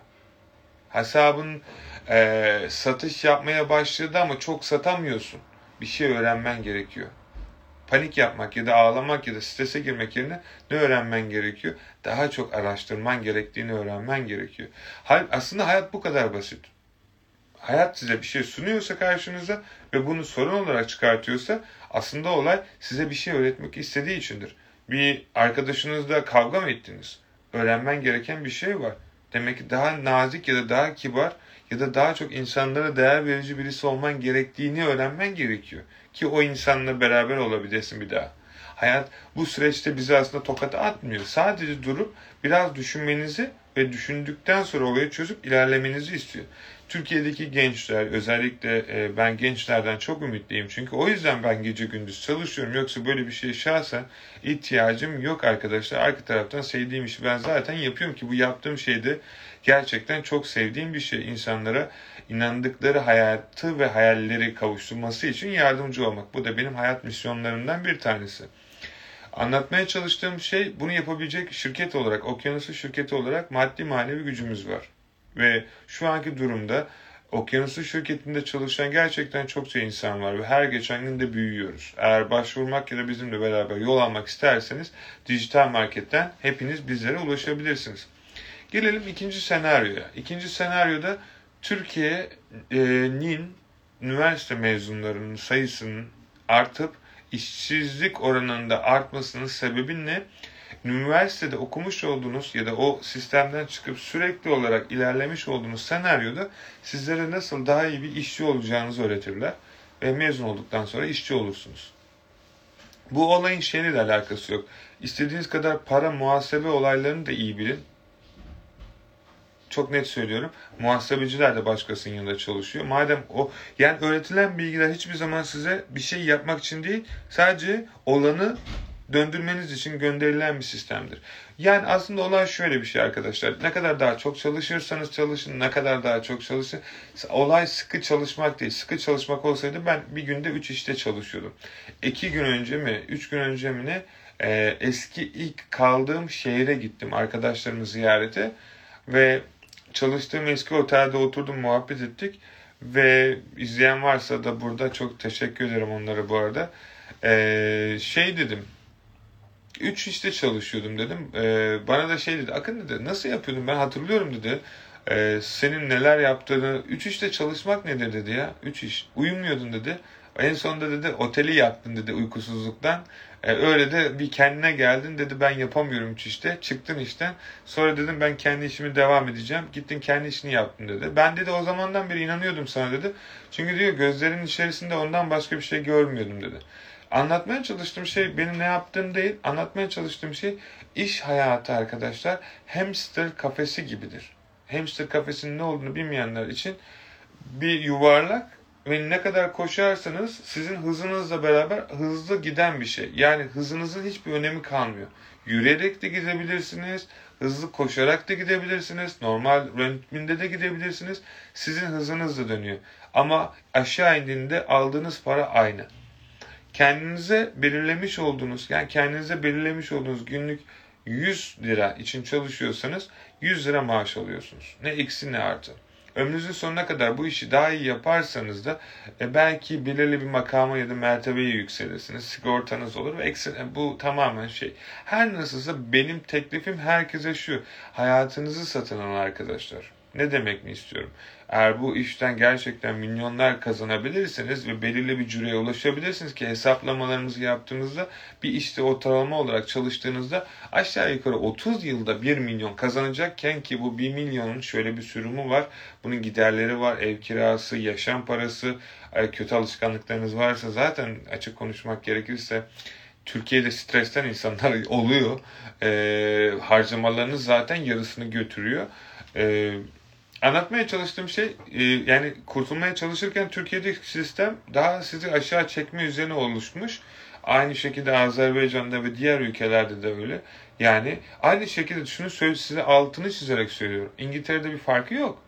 Hesabın e, satış yapmaya başladı ama çok satamıyorsun. Bir şey öğrenmen gerekiyor panik yapmak ya da ağlamak ya da strese girmek yerine ne öğrenmen gerekiyor? Daha çok araştırman gerektiğini öğrenmen gerekiyor. Aslında hayat bu kadar basit. Hayat size bir şey sunuyorsa karşınıza ve bunu sorun olarak çıkartıyorsa aslında olay size bir şey öğretmek istediği içindir. Bir arkadaşınızla kavga mı ettiniz? Öğrenmen gereken bir şey var. Demek ki daha nazik ya da daha kibar ya da daha çok insanlara değer verici birisi olman gerektiğini öğrenmen gerekiyor. Ki o insanla beraber olabilirsin bir daha. Hayat bu süreçte bizi aslında tokata atmıyor. Sadece durup biraz düşünmenizi ve düşündükten sonra olayı çözüp ilerlemenizi istiyor. Türkiye'deki gençler özellikle e, ben gençlerden çok ümitliyim. Çünkü o yüzden ben gece gündüz çalışıyorum. Yoksa böyle bir şeye şahsen ihtiyacım yok arkadaşlar. Arka taraftan sevdiğim işi ben zaten yapıyorum ki bu yaptığım şey de gerçekten çok sevdiğim bir şey. İnsanlara inandıkları hayatı ve hayalleri kavuşturması için yardımcı olmak. Bu da benim hayat misyonlarımdan bir tanesi. Anlatmaya çalıştığım şey bunu yapabilecek şirket olarak, okyanusu şirketi olarak maddi manevi gücümüz var. Ve şu anki durumda okyanusu şirketinde çalışan gerçekten çokça insan var ve her geçen gün de büyüyoruz. Eğer başvurmak ya da bizimle beraber yol almak isterseniz dijital marketten hepiniz bizlere ulaşabilirsiniz. Gelelim ikinci senaryoya. İkinci senaryoda Türkiye'nin üniversite mezunlarının sayısının artıp işsizlik oranında artmasının sebebi ne? Üniversitede okumuş olduğunuz ya da o sistemden çıkıp sürekli olarak ilerlemiş olduğunuz senaryoda sizlere nasıl daha iyi bir işçi olacağınızı öğretirler ve mezun olduktan sonra işçi olursunuz. Bu olayın şeyle de alakası yok. İstediğiniz kadar para muhasebe olaylarını da iyi bilin çok net söylüyorum. Muhasebeciler de başkasının yanında çalışıyor. Madem o yani öğretilen bilgiler hiçbir zaman size bir şey yapmak için değil, sadece olanı döndürmeniz için gönderilen bir sistemdir. Yani aslında olay şöyle bir şey arkadaşlar. Ne kadar daha çok çalışırsanız çalışın, ne kadar daha çok çalışın. Olay sıkı çalışmak değil. Sıkı çalışmak olsaydı ben bir günde 3 işte çalışıyordum. 2 gün önce mi, 3 gün önce mi ne e, eski ilk kaldığım şehre gittim arkadaşlarımı ziyarete ve çalıştığım eski otelde oturdum muhabbet ettik ve izleyen varsa da burada çok teşekkür ederim onlara bu arada. Ee, şey dedim 3 işte çalışıyordum dedim. Ee, bana da şey dedi Akın dedi nasıl yapıyordum ben hatırlıyorum dedi. Ee, senin neler yaptığını 3 işte çalışmak nedir dedi ya 3 iş uyumuyordun dedi. En sonunda dedi oteli yaktın dedi uykusuzluktan. E, öyle de bir kendine geldin dedi ben yapamıyorum işte. Çıktın işten. Sonra dedim ben kendi işimi devam edeceğim. Gittin kendi işini yaptın dedi. Ben dedi o zamandan beri inanıyordum sana dedi. Çünkü diyor gözlerinin içerisinde ondan başka bir şey görmüyordum dedi. Anlatmaya çalıştığım şey benim ne yaptığım değil. Anlatmaya çalıştığım şey iş hayatı arkadaşlar hamster kafesi gibidir. Hamster kafesinin ne olduğunu bilmeyenler için bir yuvarlak ve ne kadar koşarsanız sizin hızınızla beraber hızlı giden bir şey. Yani hızınızın hiçbir önemi kalmıyor. Yürüyerek de gidebilirsiniz, hızlı koşarak da gidebilirsiniz, normal röntgende de gidebilirsiniz. Sizin hızınız da dönüyor. Ama aşağı indiğinde aldığınız para aynı. Kendinize belirlemiş olduğunuz, yani kendinize belirlemiş olduğunuz günlük 100 lira için çalışıyorsanız 100 lira maaş alıyorsunuz. Ne eksi ne artı ömrünüzün sonuna kadar bu işi daha iyi yaparsanız da e, belki belirli bir makama ya da mertebeye yükselirsiniz. Sigortanız olur ve eksin, e, bu tamamen şey. Her nasılsa benim teklifim herkese şu. Hayatınızı satın alın arkadaşlar. Ne demek mi istiyorum? Eğer bu işten gerçekten milyonlar kazanabilirseniz ve belirli bir cüreye ulaşabilirsiniz ki hesaplamalarımızı yaptığınızda bir işte ortalama olarak çalıştığınızda aşağı yukarı 30 yılda 1 milyon kazanacakken ki bu 1 milyonun şöyle bir sürümü var. Bunun giderleri var, ev kirası, yaşam parası, kötü alışkanlıklarınız varsa zaten açık konuşmak gerekirse Türkiye'de stresten insanlar oluyor. E, harcamalarınız zaten yarısını götürüyor. E, anlatmaya çalıştığım şey e, yani kurtulmaya çalışırken Türkiye'deki sistem daha sizi aşağı çekme üzerine oluşmuş. Aynı şekilde Azerbaycan'da ve diğer ülkelerde de öyle. Yani aynı şekilde şunu söyle size altını çizerek söylüyorum. İngiltere'de bir farkı yok.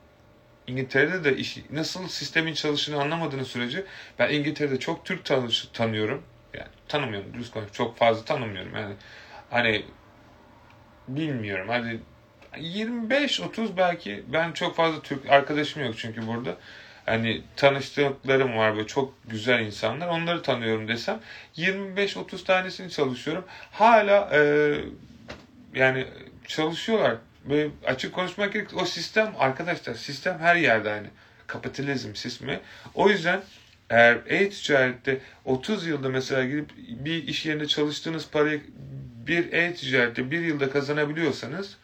İngiltere'de de iş, nasıl sistemin çalıştığını anlamadığını sürece ben İngiltere'de çok Türk tanış, tanıyorum. Yani tanımıyorum. Düz konuş çok fazla tanımıyorum. Yani hani bilmiyorum. Hadi 25-30 belki ben çok fazla Türk arkadaşım yok çünkü burada. Hani tanıştıklarım var ve çok güzel insanlar. Onları tanıyorum desem 25-30 tanesini çalışıyorum. Hala e, yani çalışıyorlar. Ve açık konuşmak gerek o sistem arkadaşlar sistem her yerde aynı. Kapitalizm sistemi. O yüzden eğer e-ticarette 30 yılda mesela gidip bir iş yerinde çalıştığınız parayı bir e-ticarette bir yılda kazanabiliyorsanız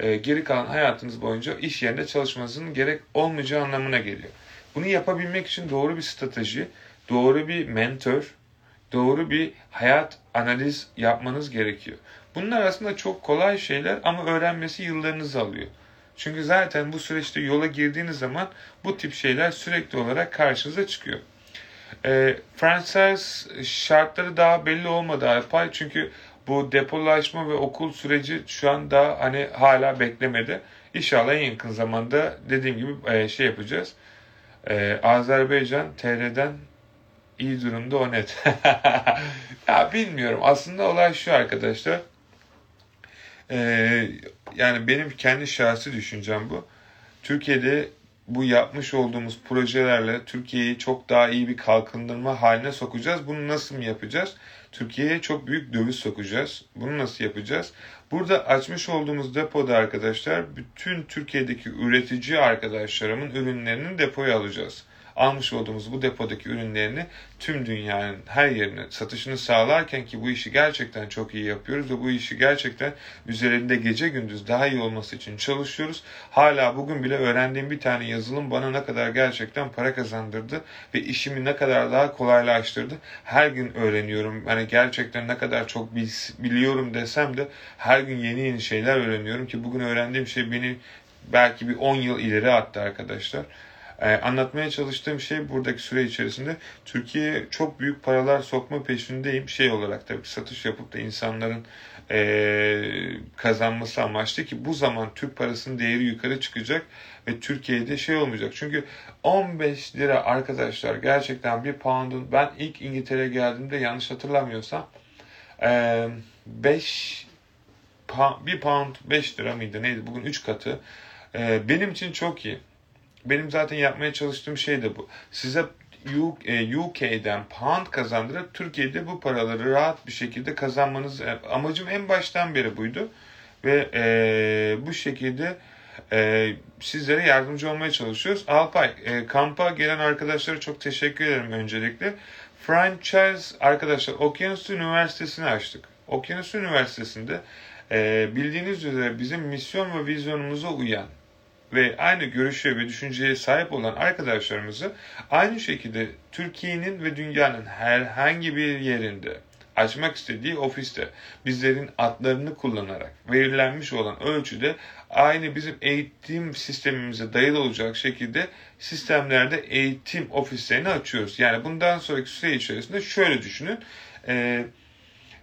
e, geri kalan hayatınız boyunca iş yerinde çalışmanızın gerek olmayacağı anlamına geliyor. Bunu yapabilmek için doğru bir strateji, doğru bir mentor, doğru bir hayat analiz yapmanız gerekiyor. Bunlar aslında çok kolay şeyler ama öğrenmesi yıllarınızı alıyor. Çünkü zaten bu süreçte yola girdiğiniz zaman bu tip şeyler sürekli olarak karşınıza çıkıyor. E, franchise şartları daha belli olmadı Alpay çünkü bu depolaşma ve okul süreci şu an daha hani hala beklemedi. İnşallah en yakın zamanda dediğim gibi e, şey yapacağız. E, Azerbaycan TR'den iyi durumda o net. ya bilmiyorum. Aslında olay şu arkadaşlar. Ee, yani benim kendi şahsi düşüncem bu. Türkiye'de bu yapmış olduğumuz projelerle Türkiye'yi çok daha iyi bir kalkındırma haline sokacağız. Bunu nasıl mı yapacağız? Türkiye'ye çok büyük döviz sokacağız. Bunu nasıl yapacağız? Burada açmış olduğumuz depoda arkadaşlar bütün Türkiye'deki üretici arkadaşlarımın ürünlerini depoya alacağız almış olduğumuz bu depodaki ürünlerini tüm dünyanın her yerine satışını sağlarken ki bu işi gerçekten çok iyi yapıyoruz ve bu işi gerçekten üzerinde gece gündüz daha iyi olması için çalışıyoruz. Hala bugün bile öğrendiğim bir tane yazılım bana ne kadar gerçekten para kazandırdı ve işimi ne kadar daha kolaylaştırdı. Her gün öğreniyorum. Hani gerçekten ne kadar çok biliyorum desem de her gün yeni yeni şeyler öğreniyorum ki bugün öğrendiğim şey beni belki bir 10 yıl ileri attı arkadaşlar. Ee, anlatmaya çalıştığım şey buradaki süre içerisinde Türkiye'ye çok büyük paralar sokma peşindeyim. Şey olarak tabii satış yapıp da insanların e, kazanması amaçlı ki bu zaman Türk parasının değeri yukarı çıkacak ve Türkiye'de şey olmayacak. Çünkü 15 lira arkadaşlar gerçekten bir pound'un ben ilk İngiltere'ye geldiğimde yanlış hatırlamıyorsam e, 5 bir pound 5 lira mıydı neydi bugün 3 katı. E, benim için çok iyi benim zaten yapmaya çalıştığım şey de bu. Size UK'den e, pound kazandırıp Türkiye'de bu paraları rahat bir şekilde kazanmanız e, amacım en baştan beri buydu. Ve e, bu şekilde e, sizlere yardımcı olmaya çalışıyoruz. Alpay, e, kampa gelen arkadaşlara çok teşekkür ederim öncelikle. Franchise arkadaşlar Okyanus Üniversitesi'ni açtık. Okyanus Üniversitesi'nde e, bildiğiniz üzere bizim misyon ve vizyonumuza uyan ve aynı görüşe ve düşünceye sahip olan arkadaşlarımızı aynı şekilde Türkiye'nin ve dünyanın herhangi bir yerinde açmak istediği ofiste bizlerin adlarını kullanarak verilenmiş olan ölçüde aynı bizim eğitim sistemimize dayalı olacak şekilde sistemlerde eğitim ofislerini açıyoruz. Yani bundan sonraki süre içerisinde şöyle düşünün. Ee,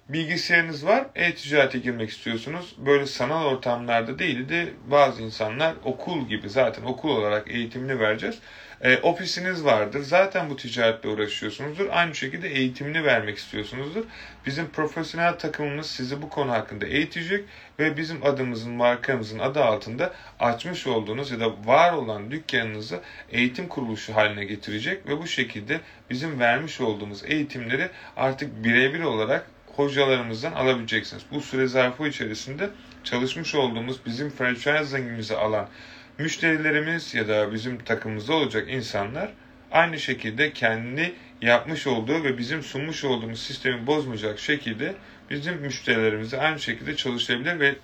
bilgisayarınız var, e-ticarete girmek istiyorsunuz. Böyle sanal ortamlarda değil de bazı insanlar okul gibi zaten okul olarak eğitimini vereceğiz. E, ofisiniz vardır. Zaten bu ticaretle uğraşıyorsunuzdur. Aynı şekilde eğitimini vermek istiyorsunuzdur. Bizim profesyonel takımımız sizi bu konu hakkında eğitecek ve bizim adımızın, markamızın adı altında açmış olduğunuz ya da var olan dükkanınızı eğitim kuruluşu haline getirecek ve bu şekilde bizim vermiş olduğumuz eğitimleri artık birebir olarak hocalarımızdan alabileceksiniz. Bu süre zarfı içerisinde çalışmış olduğumuz bizim franchising'imizi alan müşterilerimiz ya da bizim takımımızda olacak insanlar aynı şekilde kendi yapmış olduğu ve bizim sunmuş olduğumuz sistemi bozmayacak şekilde bizim müşterilerimizi aynı şekilde çalışabilir ve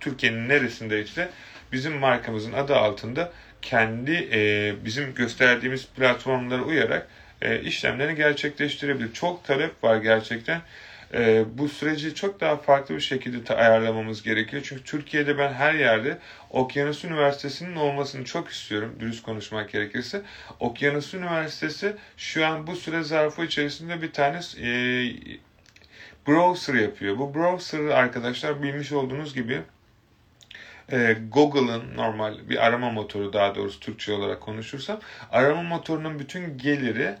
Türkiye'nin neresinde ise bizim markamızın adı altında kendi e, bizim gösterdiğimiz platformlara uyarak e, işlemlerini gerçekleştirebilir. Çok talep var gerçekten e, bu süreci çok daha farklı bir şekilde ayarlamamız gerekiyor. Çünkü Türkiye'de ben her yerde Okyanus Üniversitesi'nin olmasını çok istiyorum, dürüst konuşmak gerekirse. Okyanus Üniversitesi şu an bu süre zarfı içerisinde bir tane e, browser yapıyor. Bu browser arkadaşlar bilmiş olduğunuz gibi e, Google'ın normal bir arama motoru daha doğrusu Türkçe olarak konuşursam arama motorunun bütün geliri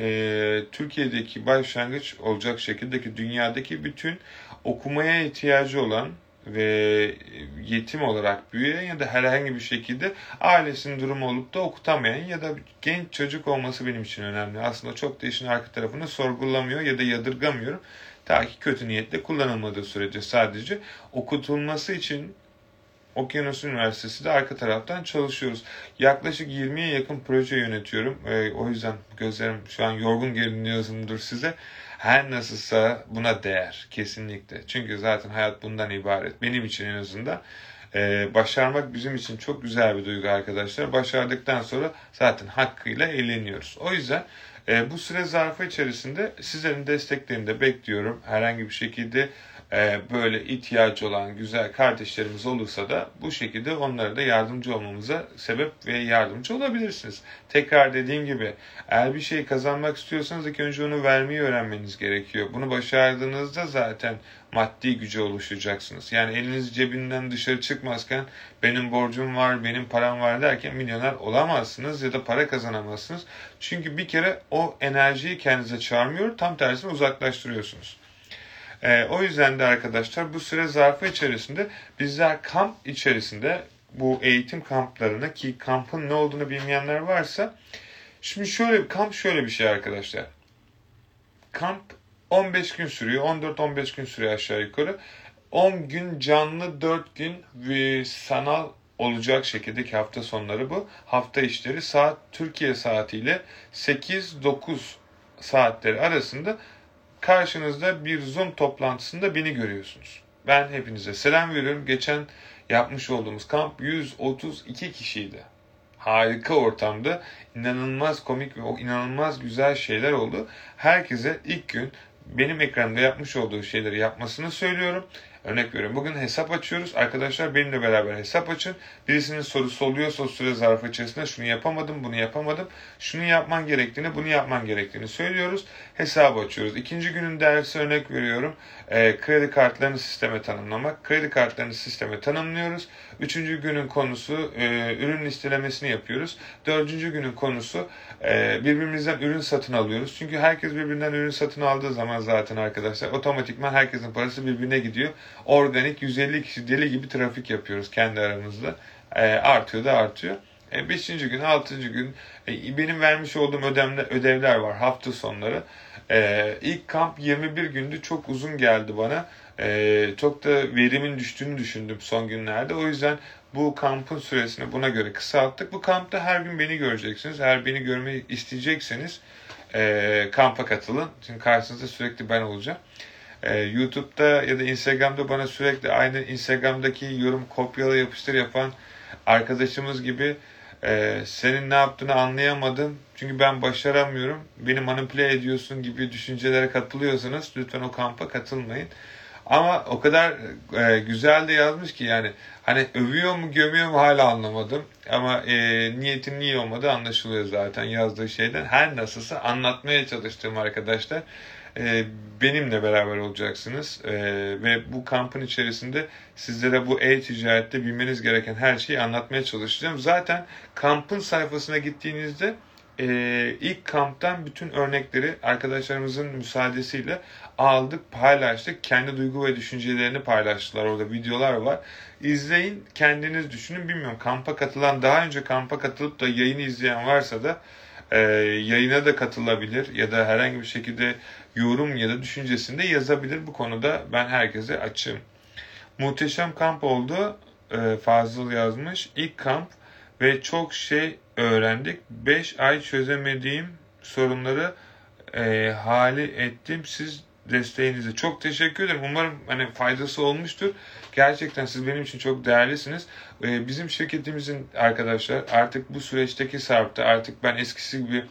e, Türkiye'deki başlangıç olacak şekildeki dünyadaki bütün okumaya ihtiyacı olan ve yetim olarak büyüyen ya da herhangi bir şekilde ailesinin durumu olup da okutamayan ya da genç çocuk olması benim için önemli. Aslında çok da işin arka tarafını sorgulamıyor ya da yadırgamıyorum. Ta ki kötü niyetle kullanılmadığı sürece sadece okutulması için Okyanus Üniversitesi de arka taraftan çalışıyoruz. Yaklaşık 20'ye yakın proje yönetiyorum. E, o yüzden gözlerim şu an yorgun görünüyorumdur size. Her nasılsa buna değer kesinlikle. Çünkü zaten hayat bundan ibaret. Benim için en azından. Ee, başarmak bizim için çok güzel bir duygu arkadaşlar. Başardıktan sonra zaten hakkıyla eğleniyoruz. O yüzden e, bu süre zarfı içerisinde sizlerin desteklerini de bekliyorum. Herhangi bir şekilde böyle ihtiyacı olan güzel kardeşlerimiz olursa da bu şekilde onlara da yardımcı olmamıza sebep ve yardımcı olabilirsiniz. Tekrar dediğim gibi eğer bir şey kazanmak istiyorsanız ilk önce onu vermeyi öğrenmeniz gerekiyor. Bunu başardığınızda zaten maddi güce oluşacaksınız. Yani eliniz cebinden dışarı çıkmazken benim borcum var, benim param var derken milyoner olamazsınız ya da para kazanamazsınız. Çünkü bir kere o enerjiyi kendinize çağırmıyor, tam tersine uzaklaştırıyorsunuz. Ee, o yüzden de arkadaşlar bu süre zarfı içerisinde bizler kamp içerisinde bu eğitim kamplarına ki kampın ne olduğunu bilmeyenler varsa şimdi şöyle kamp şöyle bir şey arkadaşlar. Kamp 15 gün sürüyor. 14-15 gün sürüyor aşağı yukarı. 10 gün canlı 4 gün ve sanal olacak şekilde ki hafta sonları bu. Hafta işleri saat Türkiye saatiyle 8-9 saatleri arasında karşınızda bir Zoom toplantısında beni görüyorsunuz. Ben hepinize selam veriyorum. Geçen yapmış olduğumuz kamp 132 kişiydi. Harika ortamda inanılmaz komik ve inanılmaz güzel şeyler oldu. Herkese ilk gün benim ekranımda yapmış olduğu şeyleri yapmasını söylüyorum. Örnek veriyorum. Bugün hesap açıyoruz. Arkadaşlar benimle beraber hesap açın. Birisinin sorusu oluyorsa o süre zarfı içerisinde şunu yapamadım, bunu yapamadım. Şunu yapman gerektiğini, bunu yapman gerektiğini söylüyoruz. Hesabı açıyoruz. İkinci günün dersi örnek veriyorum. E, kredi kartlarını sisteme tanımlamak. Kredi kartlarını sisteme tanımlıyoruz. Üçüncü günün konusu e, ürün listelemesini yapıyoruz. Dördüncü günün konusu e, birbirimizden ürün satın alıyoruz. Çünkü herkes birbirinden ürün satın aldığı zaman zaten arkadaşlar otomatikman herkesin parası birbirine gidiyor organik 150 kişi deli gibi trafik yapıyoruz kendi aramızda. E, artıyor da artıyor. E, beşinci gün, altıncı gün e, benim vermiş olduğum ödemler, ödevler var hafta sonları. E, ilk kamp 21 gündü. Çok uzun geldi bana. E, çok da verimin düştüğünü düşündüm son günlerde. O yüzden bu kampın süresini buna göre kısalttık. Bu kampta her gün beni göreceksiniz. Eğer beni görmeyi isteyecekseniz e, kampa katılın. Çünkü karşınızda sürekli ben olacağım. Ee, YouTube'da ya da Instagram'da bana sürekli aynı Instagram'daki yorum kopyala yapıştır yapan arkadaşımız gibi e, senin ne yaptığını anlayamadım. Çünkü ben başaramıyorum. Beni manipüle ediyorsun gibi düşüncelere katılıyorsanız lütfen o kampa katılmayın. Ama o kadar e, güzel de yazmış ki yani hani övüyor mu gömüyor mu hala anlamadım. Ama e, niyetin niye olmadığı anlaşılıyor zaten yazdığı şeyden. Her nasılsa anlatmaya çalıştığım arkadaşlar e, benimle beraber olacaksınız. E, ve bu kampın içerisinde sizlere bu e-ticarette bilmeniz gereken her şeyi anlatmaya çalışacağım. Zaten kampın sayfasına gittiğinizde e, ilk kamptan bütün örnekleri arkadaşlarımızın müsaadesiyle aldık, paylaştık. Kendi duygu ve düşüncelerini paylaştılar. Orada videolar var. İzleyin, kendiniz düşünün. Bilmiyorum kampa katılan, daha önce kampa katılıp da yayını izleyen varsa da e, yayına da katılabilir ya da herhangi bir şekilde yorum ya da düşüncesinde yazabilir. Bu konuda ben herkese açığım. Muhteşem kamp oldu. E, Fazıl yazmış. İlk kamp ve çok şey öğrendik. 5 ay çözemediğim sorunları e, hali ettim. Siz desteğinize çok teşekkür ederim. Umarım hani faydası olmuştur. Gerçekten siz benim için çok değerlisiniz. Ee, bizim şirketimizin arkadaşlar artık bu süreçteki sarpta artık ben eskisi gibi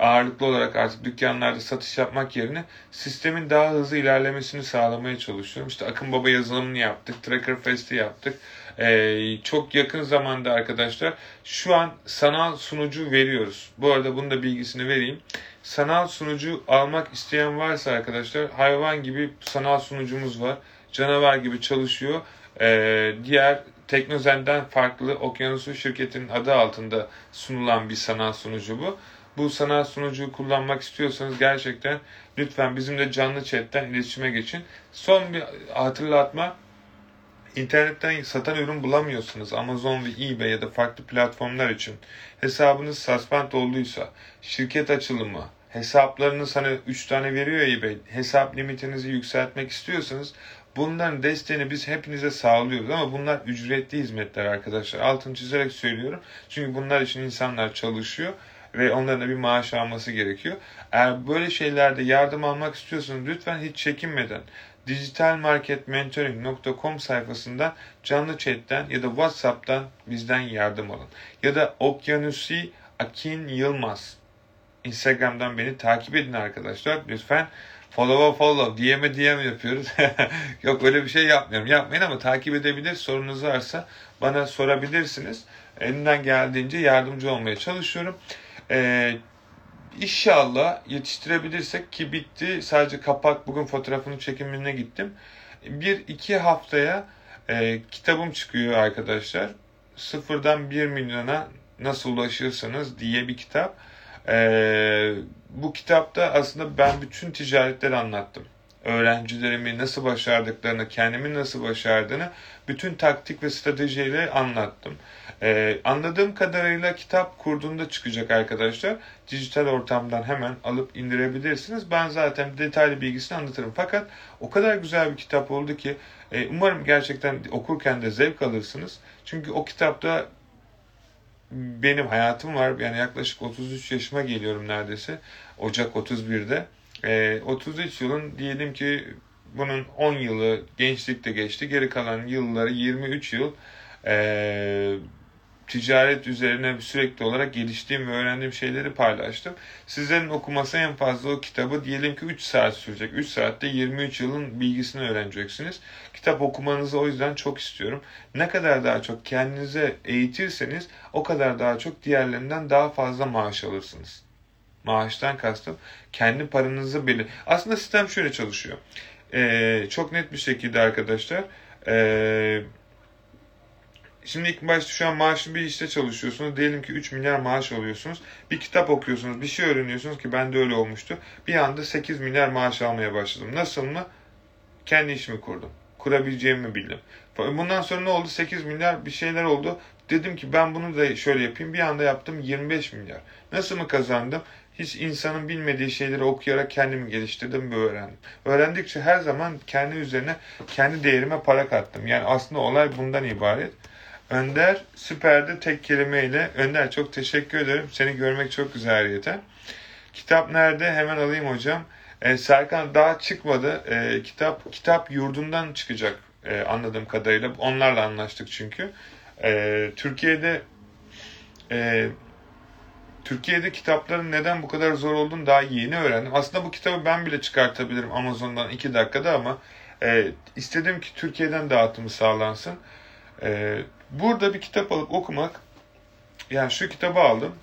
ağırlıklı olarak artık dükkanlarda satış yapmak yerine sistemin daha hızlı ilerlemesini sağlamaya çalışıyorum. İşte Akın Baba yazılımını yaptık, Tracker Fest'i yaptık. Ee, çok yakın zamanda arkadaşlar şu an sanal sunucu veriyoruz. Bu arada bunun da bilgisini vereyim. Sanal sunucu almak isteyen varsa arkadaşlar hayvan gibi sanal sunucumuz var. Canavar gibi çalışıyor. Ee, diğer Teknozen'den farklı Okyanusu şirketinin adı altında sunulan bir sanal sunucu bu. Bu sanal sunucuyu kullanmak istiyorsanız gerçekten lütfen bizimle canlı chatten iletişime geçin. Son bir hatırlatma. İnternetten satan ürün bulamıyorsunuz Amazon ve eBay ya da farklı platformlar için hesabınız suspend olduysa, şirket açılımı, hesaplarınız hani 3 tane veriyor eBay, hesap limitinizi yükseltmek istiyorsanız bunların desteğini biz hepinize sağlıyoruz ama bunlar ücretli hizmetler arkadaşlar. Altını çizerek söylüyorum. Çünkü bunlar için insanlar çalışıyor ve onların da bir maaş alması gerekiyor. Eğer böyle şeylerde yardım almak istiyorsanız lütfen hiç çekinmeden dijitalmarketmentoring.com sayfasından canlı chatten ya da WhatsApp'tan bizden yardım alın. Ya da Okyanusi Akin Yılmaz Instagram'dan beni takip edin arkadaşlar. Lütfen Follow'a follow, DM'e DM yapıyoruz. Yok öyle bir şey yapmıyorum. Yapmayın ama takip edebilir. Sorunuz varsa bana sorabilirsiniz. Elinden geldiğince yardımcı olmaya çalışıyorum. Ee, İnşallah yetiştirebilirsek ki bitti. Sadece kapak bugün fotoğrafını çekimine gittim. Bir iki haftaya e, kitabım çıkıyor arkadaşlar. Sıfırdan bir milyona nasıl ulaşırsınız diye bir kitap. E, bu kitapta aslında ben bütün ticaretleri anlattım. Öğrencilerimi nasıl başardıklarını, kendimi nasıl başardığını, bütün taktik ve stratejileri anlattım. Ee, anladığım kadarıyla kitap kurduğunda çıkacak arkadaşlar. Dijital ortamdan hemen alıp indirebilirsiniz. Ben zaten detaylı bilgisini anlatırım. Fakat o kadar güzel bir kitap oldu ki e, umarım gerçekten okurken de zevk alırsınız. Çünkü o kitapta benim hayatım var. Yani yaklaşık 33 yaşıma geliyorum neredeyse. Ocak 31'de. E, 33 yılın diyelim ki bunun 10 yılı gençlikte geçti. Geri kalan yılları 23 yıl e, ticaret üzerine sürekli olarak geliştiğim ve öğrendiğim şeyleri paylaştım. Sizlerin okuması en fazla o kitabı diyelim ki 3 saat sürecek. 3 saatte 23 yılın bilgisini öğreneceksiniz. Kitap okumanızı o yüzden çok istiyorum. Ne kadar daha çok kendinize eğitirseniz o kadar daha çok diğerlerinden daha fazla maaş alırsınız. Maaştan kastım kendi paranızı belir. Aslında sistem şöyle çalışıyor. Ee, çok net bir şekilde arkadaşlar. Eee Şimdi ilk başta şu an maaşlı bir işte çalışıyorsunuz. Diyelim ki 3 milyar maaş alıyorsunuz. Bir kitap okuyorsunuz, bir şey öğreniyorsunuz ki ben de öyle olmuştu. Bir anda 8 milyar maaş almaya başladım. Nasıl mı? Kendi işimi kurdum. Kurabileceğimi bildim. Bundan sonra ne oldu? 8 milyar bir şeyler oldu. Dedim ki ben bunu da şöyle yapayım. Bir anda yaptım 25 milyar. Nasıl mı kazandım? Hiç insanın bilmediği şeyleri okuyarak kendimi geliştirdim ve öğrendim. Öğrendikçe her zaman kendi üzerine, kendi değerime para kattım. Yani aslında olay bundan ibaret. Önder süperdi tek kelimeyle. Önder çok teşekkür ederim. Seni görmek çok güzel yeter. Kitap nerede? Hemen alayım hocam. Ee, Serkan daha çıkmadı. Ee, kitap kitap yurdundan çıkacak e, anladığım kadarıyla. Onlarla anlaştık çünkü. Ee, Türkiye'de e, Türkiye'de kitapların neden bu kadar zor olduğunu daha yeni öğrendim. Aslında bu kitabı ben bile çıkartabilirim Amazon'dan iki dakikada ama e, istedim ki Türkiye'den dağıtımı sağlansın. E, Burada bir kitap alıp okumak, yani şu kitabı aldım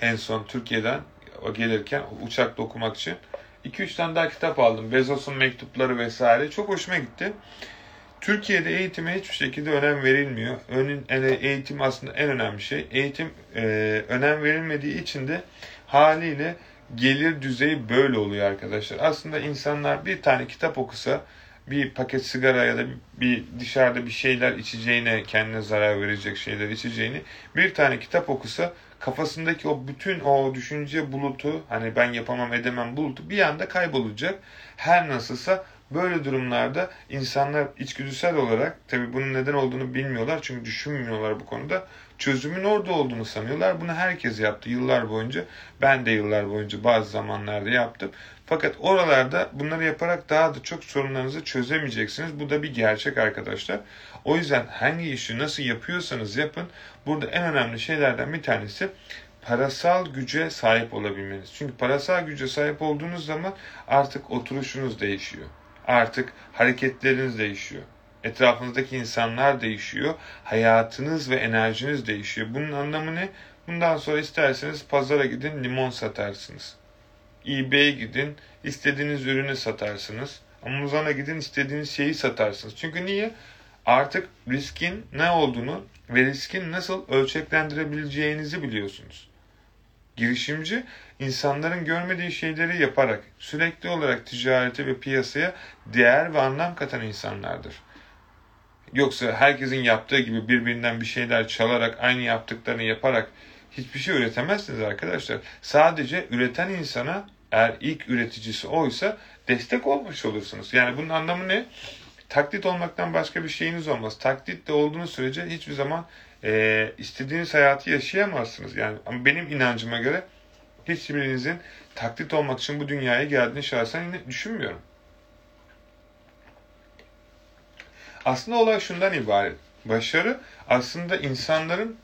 en son Türkiye'den gelirken uçakta okumak için. 2-3 tane daha kitap aldım. Bezos'un mektupları vesaire. Çok hoşuma gitti. Türkiye'de eğitime hiçbir şekilde önem verilmiyor. Önün, eğitim aslında en önemli şey. Eğitim e, önem verilmediği için de haliyle gelir düzeyi böyle oluyor arkadaşlar. Aslında insanlar bir tane kitap okusa bir paket sigara ya da bir dışarıda bir şeyler içeceğine, kendine zarar verecek şeyler içeceğini bir tane kitap okusa kafasındaki o bütün o düşünce bulutu hani ben yapamam edemem bulutu bir anda kaybolacak. Her nasılsa böyle durumlarda insanlar içgüdüsel olarak tabi bunun neden olduğunu bilmiyorlar çünkü düşünmüyorlar bu konuda. Çözümün orada olduğunu sanıyorlar. Bunu herkes yaptı yıllar boyunca. Ben de yıllar boyunca bazı zamanlarda yaptım. Fakat oralarda bunları yaparak daha da çok sorunlarınızı çözemeyeceksiniz. Bu da bir gerçek arkadaşlar. O yüzden hangi işi nasıl yapıyorsanız yapın. Burada en önemli şeylerden bir tanesi parasal güce sahip olabilmeniz. Çünkü parasal güce sahip olduğunuz zaman artık oturuşunuz değişiyor. Artık hareketleriniz değişiyor. Etrafınızdaki insanlar değişiyor. Hayatınız ve enerjiniz değişiyor. Bunun anlamı ne? Bundan sonra isterseniz pazara gidin limon satarsınız eBay'e gidin, istediğiniz ürünü satarsınız. Amazon'a gidin, istediğiniz şeyi satarsınız. Çünkü niye? Artık riskin ne olduğunu ve riskin nasıl ölçeklendirebileceğinizi biliyorsunuz. Girişimci insanların görmediği şeyleri yaparak sürekli olarak ticarete ve piyasaya değer ve anlam katan insanlardır. Yoksa herkesin yaptığı gibi birbirinden bir şeyler çalarak aynı yaptıklarını yaparak hiçbir şey üretemezsiniz arkadaşlar. Sadece üreten insana eğer ilk üreticisi oysa destek olmuş olursunuz. Yani bunun anlamı ne? Taklit olmaktan başka bir şeyiniz olmaz. Taklit de olduğunuz sürece hiçbir zaman e, istediğiniz hayatı yaşayamazsınız. Yani ama benim inancıma göre hiçbirinizin taklit olmak için bu dünyaya geldiğini şahsen düşünmüyorum. Aslında olay şundan ibaret. Başarı aslında insanların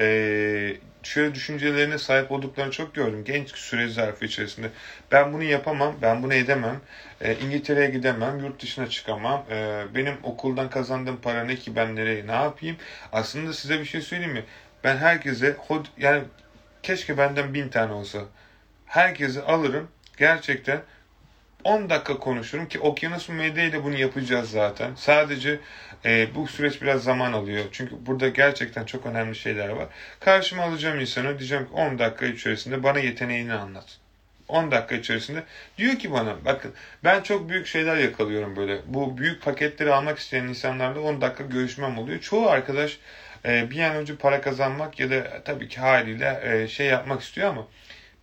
e, şöyle düşüncelerine sahip olduklarını çok gördüm genç süre zarfı içerisinde. Ben bunu yapamam, ben bunu edemem, e, İngiltere'ye gidemem, yurt dışına çıkamam, e, benim okuldan kazandığım para ne ki ben nereye ne yapayım. Aslında size bir şey söyleyeyim mi? Ben herkese, yani keşke benden bin tane olsa. Herkesi alırım, gerçekten 10 dakika konuşurum ki Okyanus Medya ile bunu yapacağız zaten. Sadece e, bu süreç biraz zaman alıyor. Çünkü burada gerçekten çok önemli şeyler var. Karşıma alacağım insanı diyeceğim ki 10 dakika içerisinde bana yeteneğini anlat. 10 dakika içerisinde diyor ki bana bakın ben çok büyük şeyler yakalıyorum böyle. Bu büyük paketleri almak isteyen insanlarla 10 dakika görüşmem oluyor. Çoğu arkadaş e, bir an önce para kazanmak ya da tabii ki haliyle e, şey yapmak istiyor ama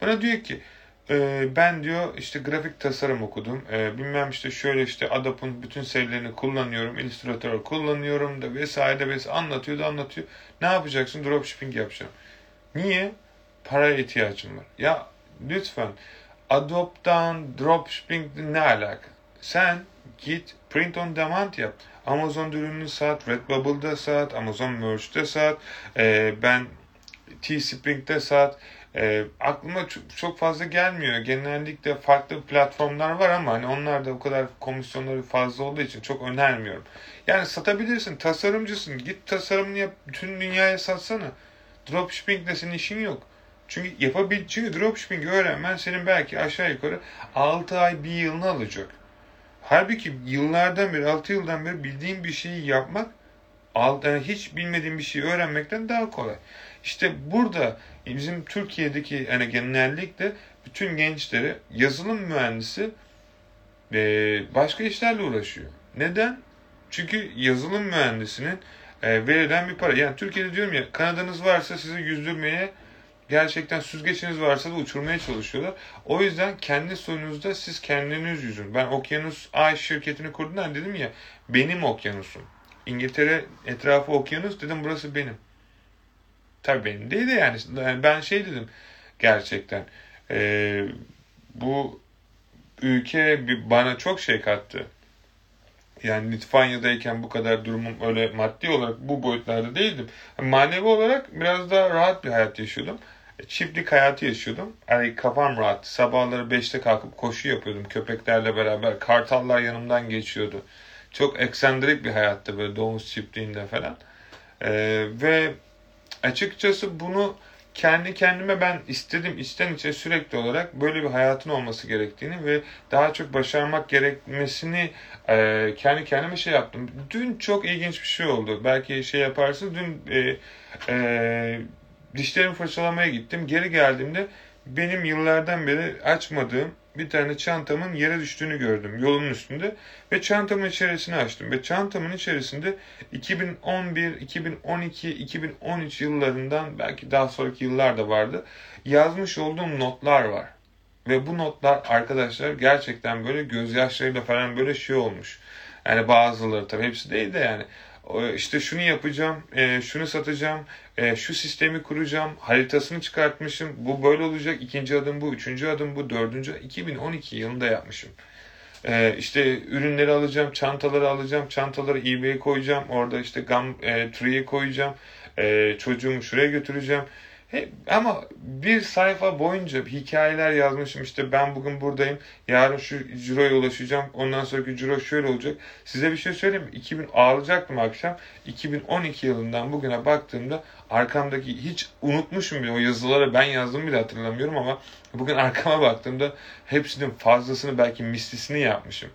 bana diyor ki ee, ben diyor işte grafik tasarım okudum. Ee, bilmem işte şöyle işte Adobe'un bütün serilerini kullanıyorum. Illustrator kullanıyorum da vesaire vesaire anlatıyor da anlatıyor. Ne yapacaksın? Dropshipping yapacağım. Niye? Paraya ihtiyacım var. Ya lütfen Adobe'dan dropshipping ne alaka? Sen git print on demand yap. Amazon ürününü sat, Redbubble'da sat, Amazon Merch'te sat, ee, ben Teespring'de sat. E, aklıma çok fazla gelmiyor. Genellikle farklı platformlar var ama hani onlar da o kadar komisyonları fazla olduğu için çok önermiyorum. Yani satabilirsin, tasarımcısın. Git tasarımını yap, bütün dünyaya satsana. Dropshipping'de senin işin yok. Çünkü yapabil çünkü dropshipping öğrenmen senin belki aşağı yukarı 6 ay bir yılını alacak. Halbuki yıllardan beri 6 yıldan beri bildiğin bir şeyi yapmak yani hiç bilmediğin bir şeyi öğrenmekten daha kolay. İşte burada bizim Türkiye'deki yani genellikle bütün gençleri yazılım mühendisi e, başka işlerle uğraşıyor. Neden? Çünkü yazılım mühendisinin e, verilen bir para. Yani Türkiye'de diyorum ya kanadanız varsa sizi yüzdürmeye gerçekten süzgeçiniz varsa da uçurmaya çalışıyorlar. O yüzden kendi sorunuzda siz kendiniz yüzün. Ben Okyanus Ay şirketini kurdum dedim ya benim okyanusum. İngiltere etrafı okyanus dedim burası benim. Tabii benim değil de yani. Ben şey dedim gerçekten. E, bu ülke bana çok şey kattı. Yani Litvanya'dayken bu kadar durumum öyle maddi olarak bu boyutlarda değildim. Manevi olarak biraz daha rahat bir hayat yaşıyordum. Çiftlik hayatı yaşıyordum. Yani kafam rahat. Sabahları 5'te kalkıp koşu yapıyordum köpeklerle beraber. Kartallar yanımdan geçiyordu. Çok eksendrik bir hayattı böyle domuz çiftliğinde falan. Ee, ve açıkçası bunu kendi kendime ben istedim içten içe sürekli olarak böyle bir hayatın olması gerektiğini ve daha çok başarmak gerekmesini e, kendi kendime şey yaptım. Dün çok ilginç bir şey oldu. Belki şey yaparsın. Dün e, e, dişlerimi fırçalamaya gittim. Geri geldiğimde benim yıllardan beri açmadığım bir tane çantamın yere düştüğünü gördüm yolun üstünde ve çantamın içerisini açtım ve çantamın içerisinde 2011, 2012, 2013 yıllarından belki daha sonraki yıllar da vardı yazmış olduğum notlar var. Ve bu notlar arkadaşlar gerçekten böyle gözyaşlarıyla falan böyle şey olmuş. Yani bazıları tabii hepsi değil de yani işte şunu yapacağım, e, şunu satacağım, e, şu sistemi kuracağım, haritasını çıkartmışım, bu böyle olacak, ikinci adım bu, üçüncü adım bu, dördüncü, 2012 yılında yapmışım. E, işte ürünleri alacağım, çantaları alacağım, çantaları eBay'e koyacağım, orada işte Gumtree'ye koyacağım, çocuğumu şuraya götüreceğim. He, ama bir sayfa boyunca hikayeler yazmışım işte ben bugün buradayım yarın şu ciroya ulaşacağım ondan sonraki ciro şöyle olacak. Size bir şey söyleyeyim mi? 2000 ağlayacaktım akşam 2012 yılından bugüne baktığımda arkamdaki hiç unutmuşum bile o yazıları ben yazdım bile hatırlamıyorum ama bugün arkama baktığımda hepsinin fazlasını belki mislisini yapmışım.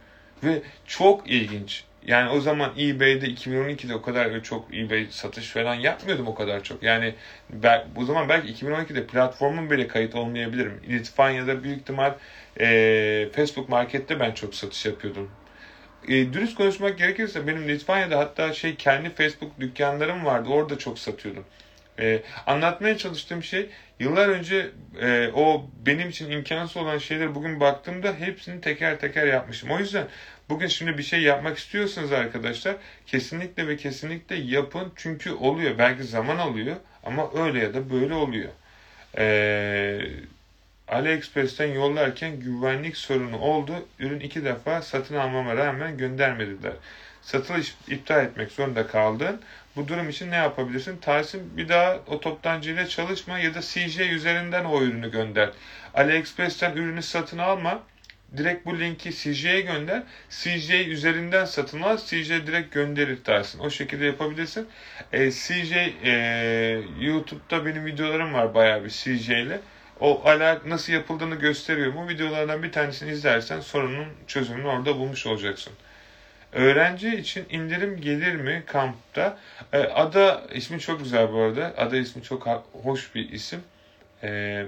Ve çok ilginç. Yani o zaman eBay'de 2012'de o kadar çok eBay satış falan yapmıyordum o kadar çok. Yani ben, o zaman belki 2012'de platformun bile kayıt olmayabilirim. Litvanya'da büyük ihtimal e, Facebook Market'te ben çok satış yapıyordum. E, dürüst konuşmak gerekirse benim Litvanya'da hatta şey kendi Facebook dükkanlarım vardı. Orada çok satıyordum. E, anlatmaya çalıştığım şey yıllar önce e, o benim için imkansız olan şeyler bugün baktığımda hepsini teker teker yapmışım. O yüzden bugün şimdi bir şey yapmak istiyorsanız arkadaşlar kesinlikle ve kesinlikle yapın. Çünkü oluyor. Belki zaman alıyor ama öyle ya da böyle oluyor. Eee AliExpress'ten yollarken güvenlik sorunu oldu. Ürün iki defa satın almama rağmen göndermediler. Satılış iptal etmek zorunda kaldın. Bu durum için ne yapabilirsin? Tahsin bir daha o toptancıyla çalışma ya da CJ üzerinden o ürünü gönder. AliExpress'ten ürünü satın alma. Direkt bu linki CJ'ye gönder. CJ üzerinden satın al. CJ direkt gönderir dersin. O şekilde yapabilirsin. E, CJ e, YouTube'da benim videolarım var bayağı bir CJ ile. O alak nasıl yapıldığını gösteriyor. Bu videolardan bir tanesini izlersen sorunun çözümünü orada bulmuş olacaksın. Öğrenci için indirim gelir mi kampta? E, Ada ismi çok güzel bu arada. Ada ismi çok hoş bir isim. E,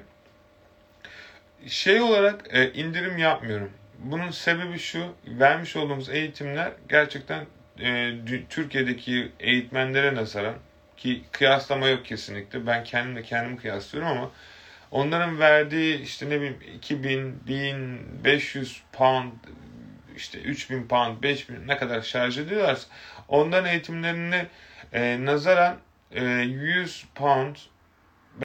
şey olarak e, indirim yapmıyorum. Bunun sebebi şu, vermiş olduğumuz eğitimler gerçekten e, Türkiye'deki eğitmenlere nazaran ki kıyaslama yok kesinlikle. Ben kendimle kendimi kıyaslıyorum ama onların verdiği işte ne bileyim 2000, 1500 pound işte 3000 pound, 5000 ne kadar şarj ediyorlarsa onların eğitimlerine e, nazaran e, 100 pound